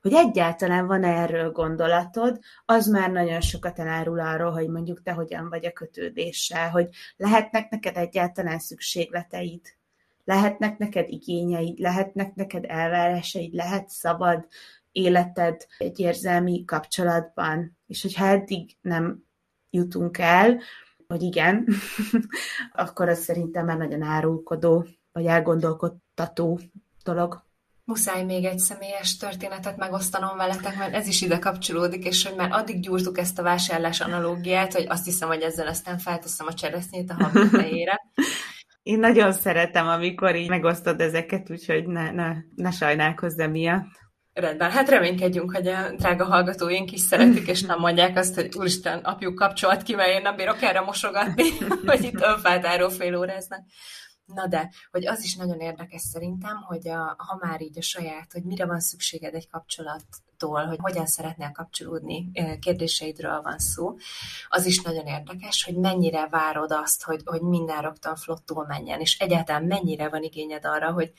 hogy egyáltalán van erről gondolatod, az már nagyon sokat elárul arról, hogy mondjuk te hogyan vagy a kötődéssel, hogy lehetnek neked egyáltalán szükségleteid, lehetnek neked igényeid, lehetnek neked elvárásaid, lehet szabad életed egy érzelmi kapcsolatban, és hogyha eddig nem jutunk el, hogy igen, <laughs> akkor az szerintem már nagyon árulkodó, vagy elgondolkodtató dolog. Muszáj még egy személyes történetet megosztanom veletek, mert ez is ide kapcsolódik, és hogy már addig gyúrtuk ezt a vásárlás analógiát, hogy azt hiszem, hogy ezzel aztán felteszem a cseresznyét a habitejére. <laughs> Én nagyon szeretem, amikor így megosztod ezeket, úgyhogy ne, ne, ne sajnálkozz emiatt. Rendben, hát reménykedjünk, hogy a drága hallgatóink is szeretik, és nem mondják azt, hogy úristen, apjuk kapcsolat ki, mert én nem bírok erre mosogatni, <laughs> hogy itt önfeltáró fél óráznak. Na de, hogy az is nagyon érdekes szerintem, hogy a, ha már így a saját, hogy mire van szükséged egy kapcsolattól, hogy hogyan szeretnél kapcsolódni, kérdéseidről van szó, az is nagyon érdekes, hogy mennyire várod azt, hogy, hogy minden rögtön flottul menjen, és egyáltalán mennyire van igényed arra, hogy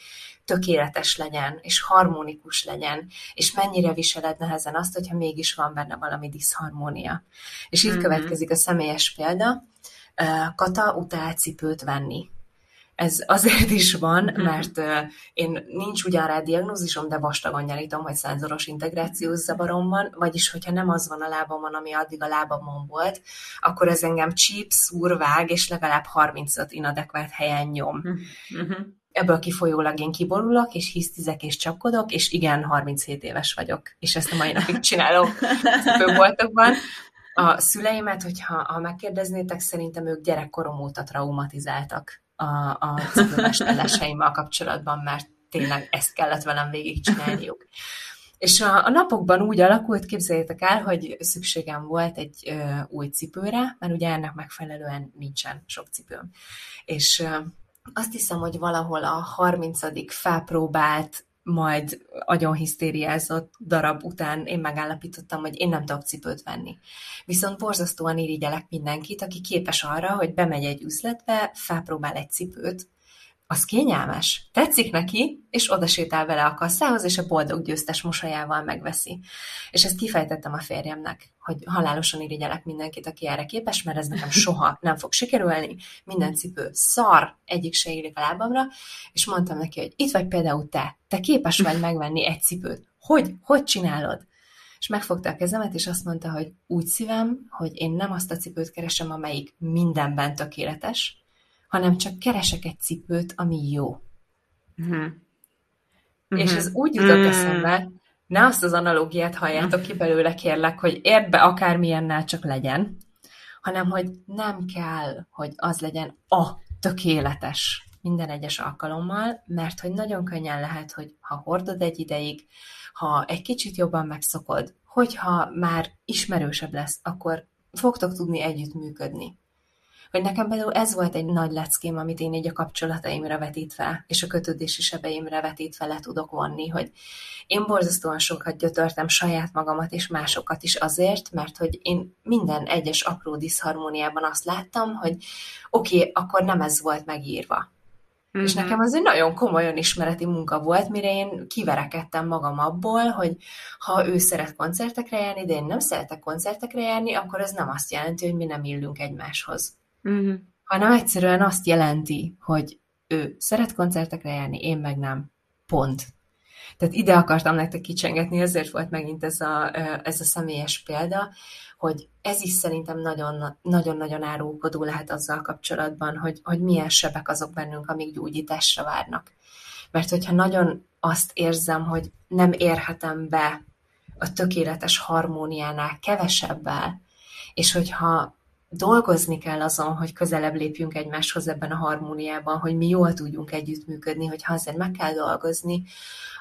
tökéletes legyen, és harmonikus legyen, és mennyire viseled nehezen azt, hogyha mégis van benne valami diszharmónia. És itt mm-hmm. következik a személyes példa, Kata utál cipőt venni ez azért is van, mhm. mert én nincs ugyan rá diagnózisom, de vastagon nyarítom, hogy szenzoros integrációs zavarom van, vagyis hogyha nem az van a lábamon, ami addig a lábamon volt, akkor ez engem csíp, szúr, vág, és legalább 35 inadekvát helyen nyom. Uh-huh. Ebből kifolyólag én kiborulok, és hisztizek, és csapkodok, és igen, 37 éves vagyok, és ezt a mai napig csinálom főboltokban. A szüleimet, hogyha ha megkérdeznétek, szerintem ők gyerekkorom óta traumatizáltak a, a cipőmesterleseimmal kapcsolatban, mert tényleg ezt kellett velem végigcsinálniuk. És a, a napokban úgy alakult, képzeljétek el, hogy szükségem volt egy ö, új cipőre, mert ugye ennek megfelelően nincsen sok cipőm. És ö, azt hiszem, hogy valahol a 30. felpróbált majd agyon hisztériázott darab után én megállapítottam, hogy én nem tudok cipőt venni. Viszont borzasztóan irigyelek mindenkit, aki képes arra, hogy bemegy egy üzletbe, felpróbál egy cipőt, az kényelmes, tetszik neki, és oda sétál vele a kasszához, és a boldog győztes mosolyával megveszi. És ezt kifejtettem a férjemnek, hogy halálosan irigyelek mindenkit, aki erre képes, mert ez nekem <laughs> soha nem fog sikerülni, minden cipő szar, egyik se érik a lábamra, és mondtam neki, hogy itt vagy például te, te képes vagy <laughs> megvenni egy cipőt. Hogy? Hogy csinálod? És megfogta a kezemet, és azt mondta, hogy úgy szívem, hogy én nem azt a cipőt keresem, amelyik mindenben tökéletes, hanem csak keresek egy cipőt, ami jó. Uh-huh. És ez úgy jutott uh-huh. eszembe, ne azt az analógiát halljátok ki belőle, kérlek, hogy érd be akármilyennel csak legyen, hanem hogy nem kell, hogy az legyen a tökéletes minden egyes alkalommal, mert hogy nagyon könnyen lehet, hogy ha hordod egy ideig, ha egy kicsit jobban megszokod, hogyha már ismerősebb lesz, akkor fogtok tudni együttműködni. Hogy nekem például ez volt egy nagy leckém, amit én így a kapcsolataimra vetítve, és a kötődési sebeimre vetítve le tudok vonni, hogy én borzasztóan sokat gyötörtem saját magamat és másokat is azért, mert hogy én minden egyes apró diszharmóniában azt láttam, hogy oké, okay, akkor nem ez volt megírva Mm-hmm. És nekem az egy nagyon komolyan ismereti munka volt, mire én kiverekedtem magam abból, hogy ha ő szeret koncertekre járni, de én nem szeretek koncertekre járni, akkor ez nem azt jelenti, hogy mi nem illünk egymáshoz. Mm-hmm. Hanem egyszerűen azt jelenti, hogy ő szeret koncertekre járni, én meg nem. Pont. Tehát ide akartam nektek kicsengetni, ezért volt megint ez a, ez a személyes példa, hogy ez is szerintem nagyon-nagyon árulkodó lehet azzal kapcsolatban, hogy, hogy milyen sebek azok bennünk, amik gyógyításra várnak. Mert hogyha nagyon azt érzem, hogy nem érhetem be a tökéletes harmóniánál kevesebbel, és hogyha dolgozni kell azon, hogy közelebb lépjünk egymáshoz ebben a harmóniában, hogy mi jól tudjunk együttműködni, hogyha azért meg kell dolgozni,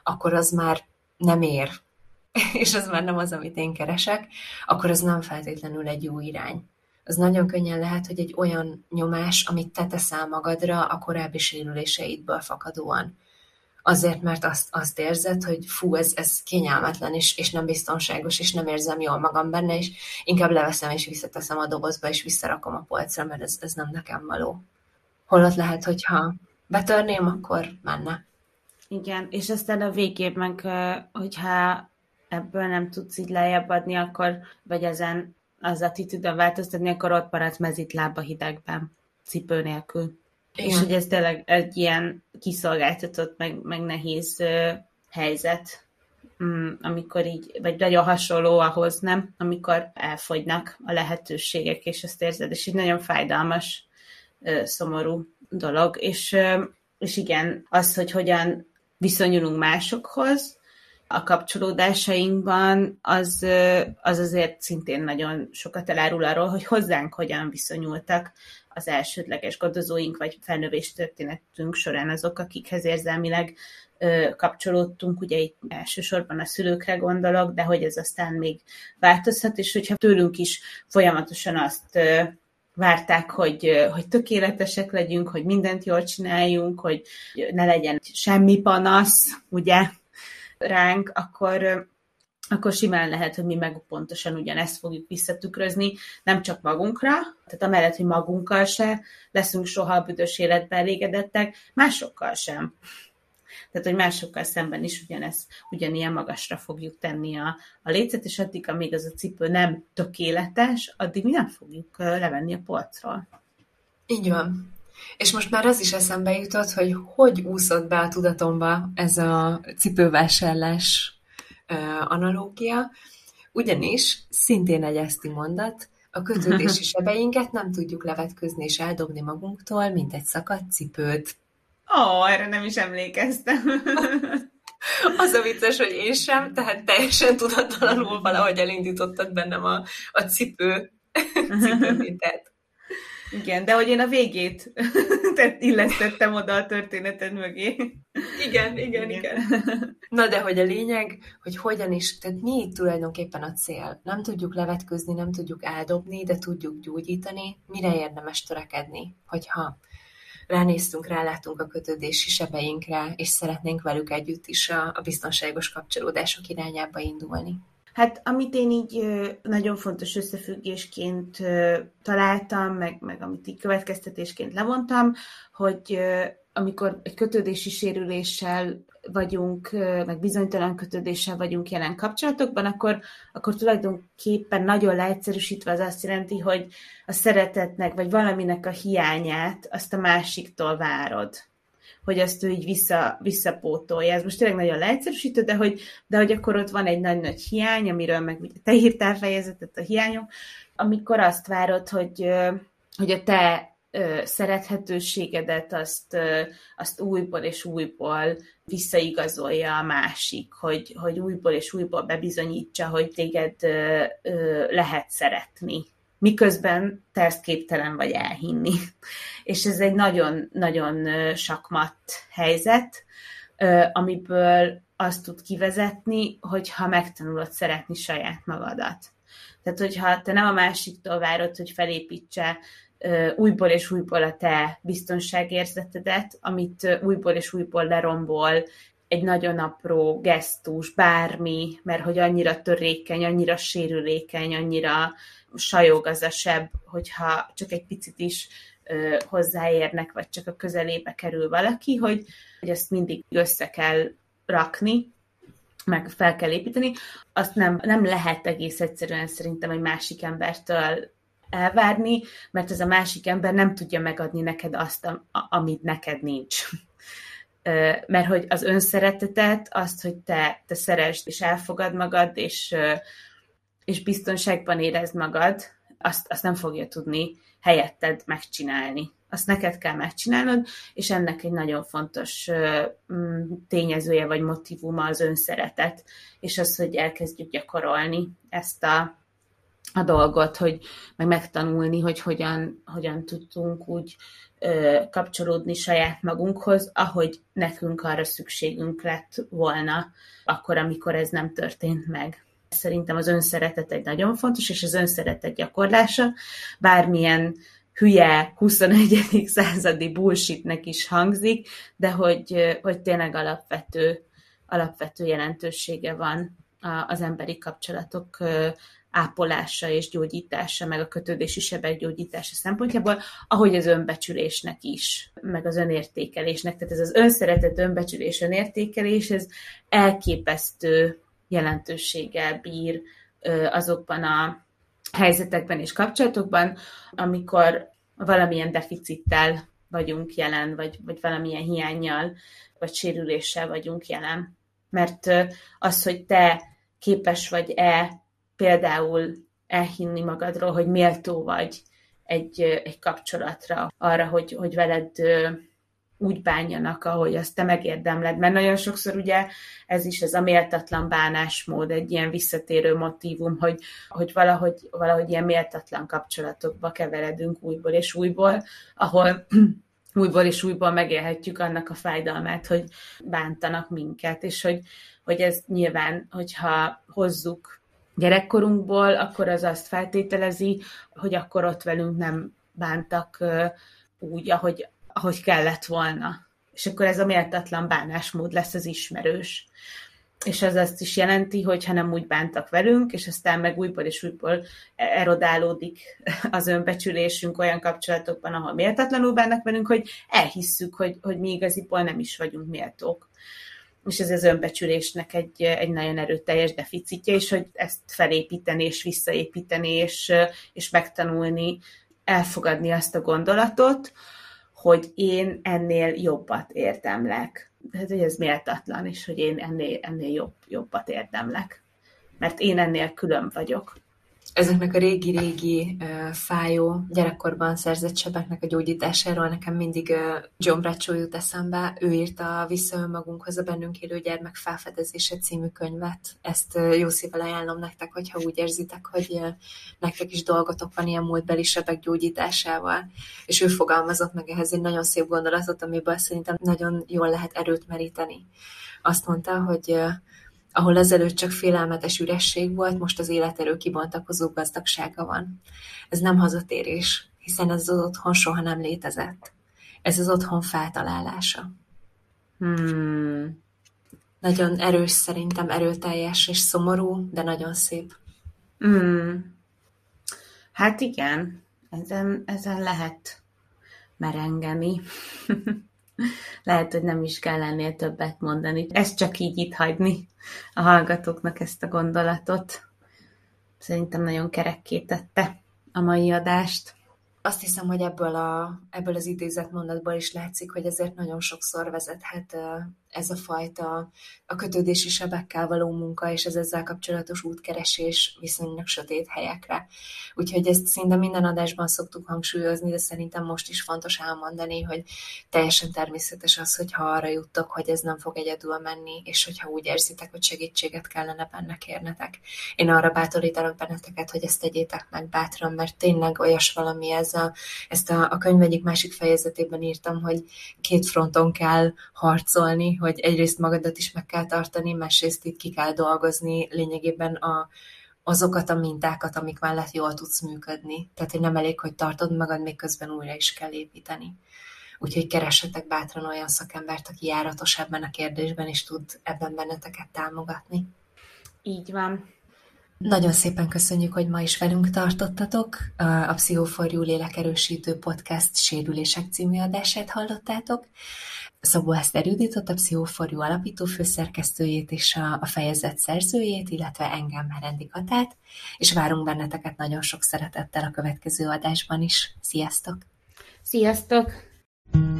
akkor az már nem ér <laughs> és az már nem az, amit én keresek, akkor az nem feltétlenül egy jó irány. Az nagyon könnyen lehet, hogy egy olyan nyomás, amit te teszel magadra a korábbi sérüléseidből fakadóan. Azért, mert azt, azt érzed, hogy fú, ez, ez kényelmetlen, és, és nem biztonságos, és nem érzem jól magam benne, és inkább leveszem, és visszateszem a dobozba, és visszarakom a polcra, mert ez, ez nem nekem való. Holott lehet, hogyha betörném, akkor menne. Igen, és aztán a végén meg, hogyha ebből nem tudsz így lejjebb adni, akkor, vagy ezen az attitűdön változtatni, akkor ott maradsz mezit lába hidegben, cipő nélkül. Igen. És hogy ez tényleg egy ilyen kiszolgáltatott, meg, meg nehéz uh, helyzet, um, amikor így, vagy nagyon hasonló ahhoz, nem? Amikor elfogynak a lehetőségek, és ezt érzed, és így nagyon fájdalmas, uh, szomorú dolog. És, uh, és igen, az, hogy hogyan viszonyulunk másokhoz, a kapcsolódásainkban, az, az azért szintén nagyon sokat elárul arról, hogy hozzánk hogyan viszonyultak az elsődleges gondozóink, vagy felnövés történetünk során azok, akikhez érzelmileg kapcsolódtunk, ugye itt elsősorban a szülőkre gondolok, de hogy ez aztán még változhat, és hogyha tőlünk is folyamatosan azt várták, hogy, hogy tökéletesek legyünk, hogy mindent jól csináljunk, hogy ne legyen semmi panasz, ugye, ránk, akkor, akkor simán lehet, hogy mi meg pontosan ugyanezt fogjuk visszatükrözni, nem csak magunkra, tehát amellett, hogy magunkkal se leszünk soha a büdös életben elégedettek, másokkal sem. Tehát, hogy másokkal szemben is ugyanezt, ugyanilyen magasra fogjuk tenni a, a lécet, és addig, amíg az a cipő nem tökéletes, addig mi nem fogjuk levenni a polcról. Így van. És most már az is eszembe jutott, hogy hogy úszott be a tudatomba ez a cipővásárlás analógia, ugyanis szintén egy eszti mondat, a kötődési <laughs> sebeinket nem tudjuk levetközni és eldobni magunktól, mint egy szakadt cipőt. Ó, oh, erre nem is emlékeztem. <laughs> Az a vicces, hogy én sem, tehát teljesen tudatlanul <laughs> valahogy elindítottad bennem a, a cipő, cipőmintet. Igen, de hogy én a végét <laughs> illesztettem oda a történeted mögé. Igen, igen, igen, igen. <laughs> Na de hogy a lényeg, hogy hogyan is, tehát mi itt tulajdonképpen a cél? Nem tudjuk levetközni, nem tudjuk eldobni, de tudjuk gyógyítani. Mire érdemes törekedni, hogyha ránéztünk, rálátunk a kötődési sebeinkre, és szeretnénk velük együtt is a, a biztonságos kapcsolódások irányába indulni. Hát amit én így nagyon fontos összefüggésként találtam, meg, meg amit így következtetésként levontam, hogy amikor egy kötődési sérüléssel vagyunk, meg bizonytalan kötődéssel vagyunk jelen kapcsolatokban, akkor, akkor tulajdonképpen nagyon leegyszerűsítve az azt jelenti, hogy a szeretetnek, vagy valaminek a hiányát azt a másiktól várod hogy azt ő így vissza, visszapótolja. Ez most tényleg nagyon leegyszerűsítő, de hogy, de hogy akkor ott van egy nagy-nagy hiány, amiről meg ugye te írtál fejezetet a hiányom, amikor azt várod, hogy, hogy a te szerethetőségedet azt, azt újból és újból visszaigazolja a másik, hogy, hogy újból és újból bebizonyítsa, hogy téged lehet szeretni miközben te ezt képtelen vagy elhinni. És ez egy nagyon-nagyon sakmat helyzet, amiből azt tud kivezetni, hogyha megtanulod szeretni saját magadat. Tehát, hogyha te nem a másiktól várod, hogy felépítse újból és újból a te biztonságérzetedet, amit újból és újból lerombol egy nagyon apró gesztus, bármi, mert hogy annyira törékeny, annyira sérülékeny, annyira sajog az a seb, hogyha csak egy picit is ö, hozzáérnek, vagy csak a közelébe kerül valaki, hogy, hogy ezt mindig össze kell rakni, meg fel kell építeni, azt nem, nem lehet egész egyszerűen szerintem egy másik embertől elvárni, mert ez a másik ember nem tudja megadni neked azt, amit neked nincs. Mert hogy az önszeretetet, azt, hogy te, te szeresd és elfogad magad, és és biztonságban érezd magad, azt, azt nem fogja tudni helyetted megcsinálni. Azt neked kell megcsinálnod, és ennek egy nagyon fontos mm, tényezője vagy motivuma az önszeretet, és az, hogy elkezdjük gyakorolni ezt a, a dolgot, hogy meg megtanulni, hogy hogyan, hogyan tudtunk úgy ö, kapcsolódni saját magunkhoz, ahogy nekünk arra szükségünk lett volna, akkor, amikor ez nem történt meg. Szerintem az önszeretet egy nagyon fontos, és az önszeretet gyakorlása, bármilyen hülye 21. <laughs> századi bullshitnek is hangzik, de hogy, hogy tényleg alapvető, alapvető jelentősége van az emberi kapcsolatok ápolása és gyógyítása, meg a kötődési sebek gyógyítása szempontjából, ahogy az önbecsülésnek is, meg az önértékelésnek. Tehát ez az önszeretet, önbecsülés, önértékelés, ez elképesztő jelentőséggel bír azokban a helyzetekben és kapcsolatokban, amikor valamilyen deficittel vagyunk jelen, vagy, vagy valamilyen hiányjal, vagy sérüléssel vagyunk jelen. Mert az, hogy te képes vagy-e például elhinni magadról, hogy méltó vagy egy, egy kapcsolatra, arra, hogy, hogy veled úgy bánjanak, ahogy azt te megérdemled. Mert nagyon sokszor ugye ez is ez a méltatlan bánásmód, egy ilyen visszatérő motívum, hogy, hogy valahogy, valahogy ilyen méltatlan kapcsolatokba keveredünk újból és újból, ahol <clears throat> újból és újból megélhetjük annak a fájdalmát, hogy bántanak minket, és hogy, hogy ez nyilván, hogyha hozzuk gyerekkorunkból, akkor az azt feltételezi, hogy akkor ott velünk nem bántak úgy, ahogy ahogy kellett volna. És akkor ez a méltatlan bánásmód lesz az ismerős. És ez azt is jelenti, hogy ha nem úgy bántak velünk, és aztán meg újból és újból erodálódik az önbecsülésünk olyan kapcsolatokban, ahol méltatlanul bánnak velünk, hogy elhisszük, hogy, hogy mi igaziból nem is vagyunk méltók. És ez az önbecsülésnek egy, egy nagyon erőteljes deficitje, és hogy ezt felépíteni és visszaépíteni, és, és megtanulni, elfogadni azt a gondolatot, hogy én ennél jobbat érdemlek. Tehát, hogy ez méltatlan, és hogy én ennél, ennél jobb, jobbat érdemlek. Mert én ennél külön vagyok ezeknek a régi-régi uh, fájó gyerekkorban szerzett sebeknek a gyógyításáról nekem mindig uh, John Bradshaw jut eszembe. Ő írta Vissza önmagunkhoz a bennünk élő gyermek felfedezése című könyvet. Ezt uh, jó szívvel ajánlom nektek, hogyha úgy érzitek, hogy uh, nektek is dolgotok van ilyen múltbeli sebek gyógyításával. És ő fogalmazott meg ehhez egy nagyon szép gondolatot, amiből szerintem nagyon jól lehet erőt meríteni. Azt mondta, hogy uh, ahol ezelőtt csak félelmetes üresség volt, most az életerő kibontakozó gazdagsága van. Ez nem hazatérés, hiszen ez az otthon soha nem létezett. Ez az otthon feltalálása. Hmm. Nagyon erős szerintem, erőteljes és szomorú, de nagyon szép. Mm. Hát igen, ezen, ezen lehet merengeni. <laughs> lehet, hogy nem is kell ennél többet mondani. Ezt csak így itt hagyni a hallgatóknak ezt a gondolatot. Szerintem nagyon kerekkétette a mai adást azt hiszem, hogy ebből, a, ebből az idézetmondatból is látszik, hogy ezért nagyon sokszor vezethet ez a fajta a kötődési sebekkel való munka és ez ezzel kapcsolatos útkeresés viszonylag sötét helyekre. Úgyhogy ezt szinte minden adásban szoktuk hangsúlyozni, de szerintem most is fontos elmondani, hogy teljesen természetes az, hogyha arra juttok, hogy ez nem fog egyedül menni, és hogyha úgy érzitek, hogy segítséget kellene benne kérnetek. Én arra bátorítanak benneteket, hogy ezt tegyétek meg bátran, mert tényleg olyas valami ez a, ezt a, a könyv egyik másik fejezetében írtam, hogy két fronton kell harcolni, hogy egyrészt magadat is meg kell tartani, másrészt itt ki kell dolgozni lényegében a, azokat a mintákat, amik mellett jól tudsz működni. Tehát, hogy nem elég, hogy tartod magad, még közben újra is kell építeni. Úgyhogy keressetek bátran olyan szakembert, aki járatos ebben a kérdésben, és tud ebben benneteket támogatni. Így van. Nagyon szépen köszönjük, hogy ma is velünk tartottatok. A Pszichoforjú Lélekerősítő Podcast Sérülések című adását hallottátok. Szabó Eszter Juditot, a Pszichoforjú alapító főszerkesztőjét és a, fejezet szerzőjét, illetve engem Merendi Katát, és várunk benneteket nagyon sok szeretettel a következő adásban is. Sziasztok! Sziasztok! A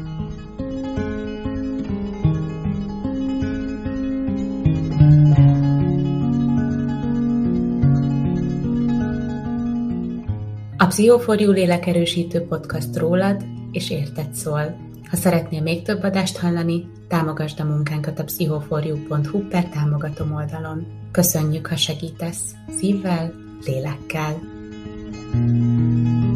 Pszichoforjú lélekerősítő podcast rólad és érted szól. Ha szeretnél még több adást hallani, támogasd a munkánkat a pszichoforjú.hu per támogatom oldalon. Köszönjük, ha segítesz, szívvel, lélekkel. thank you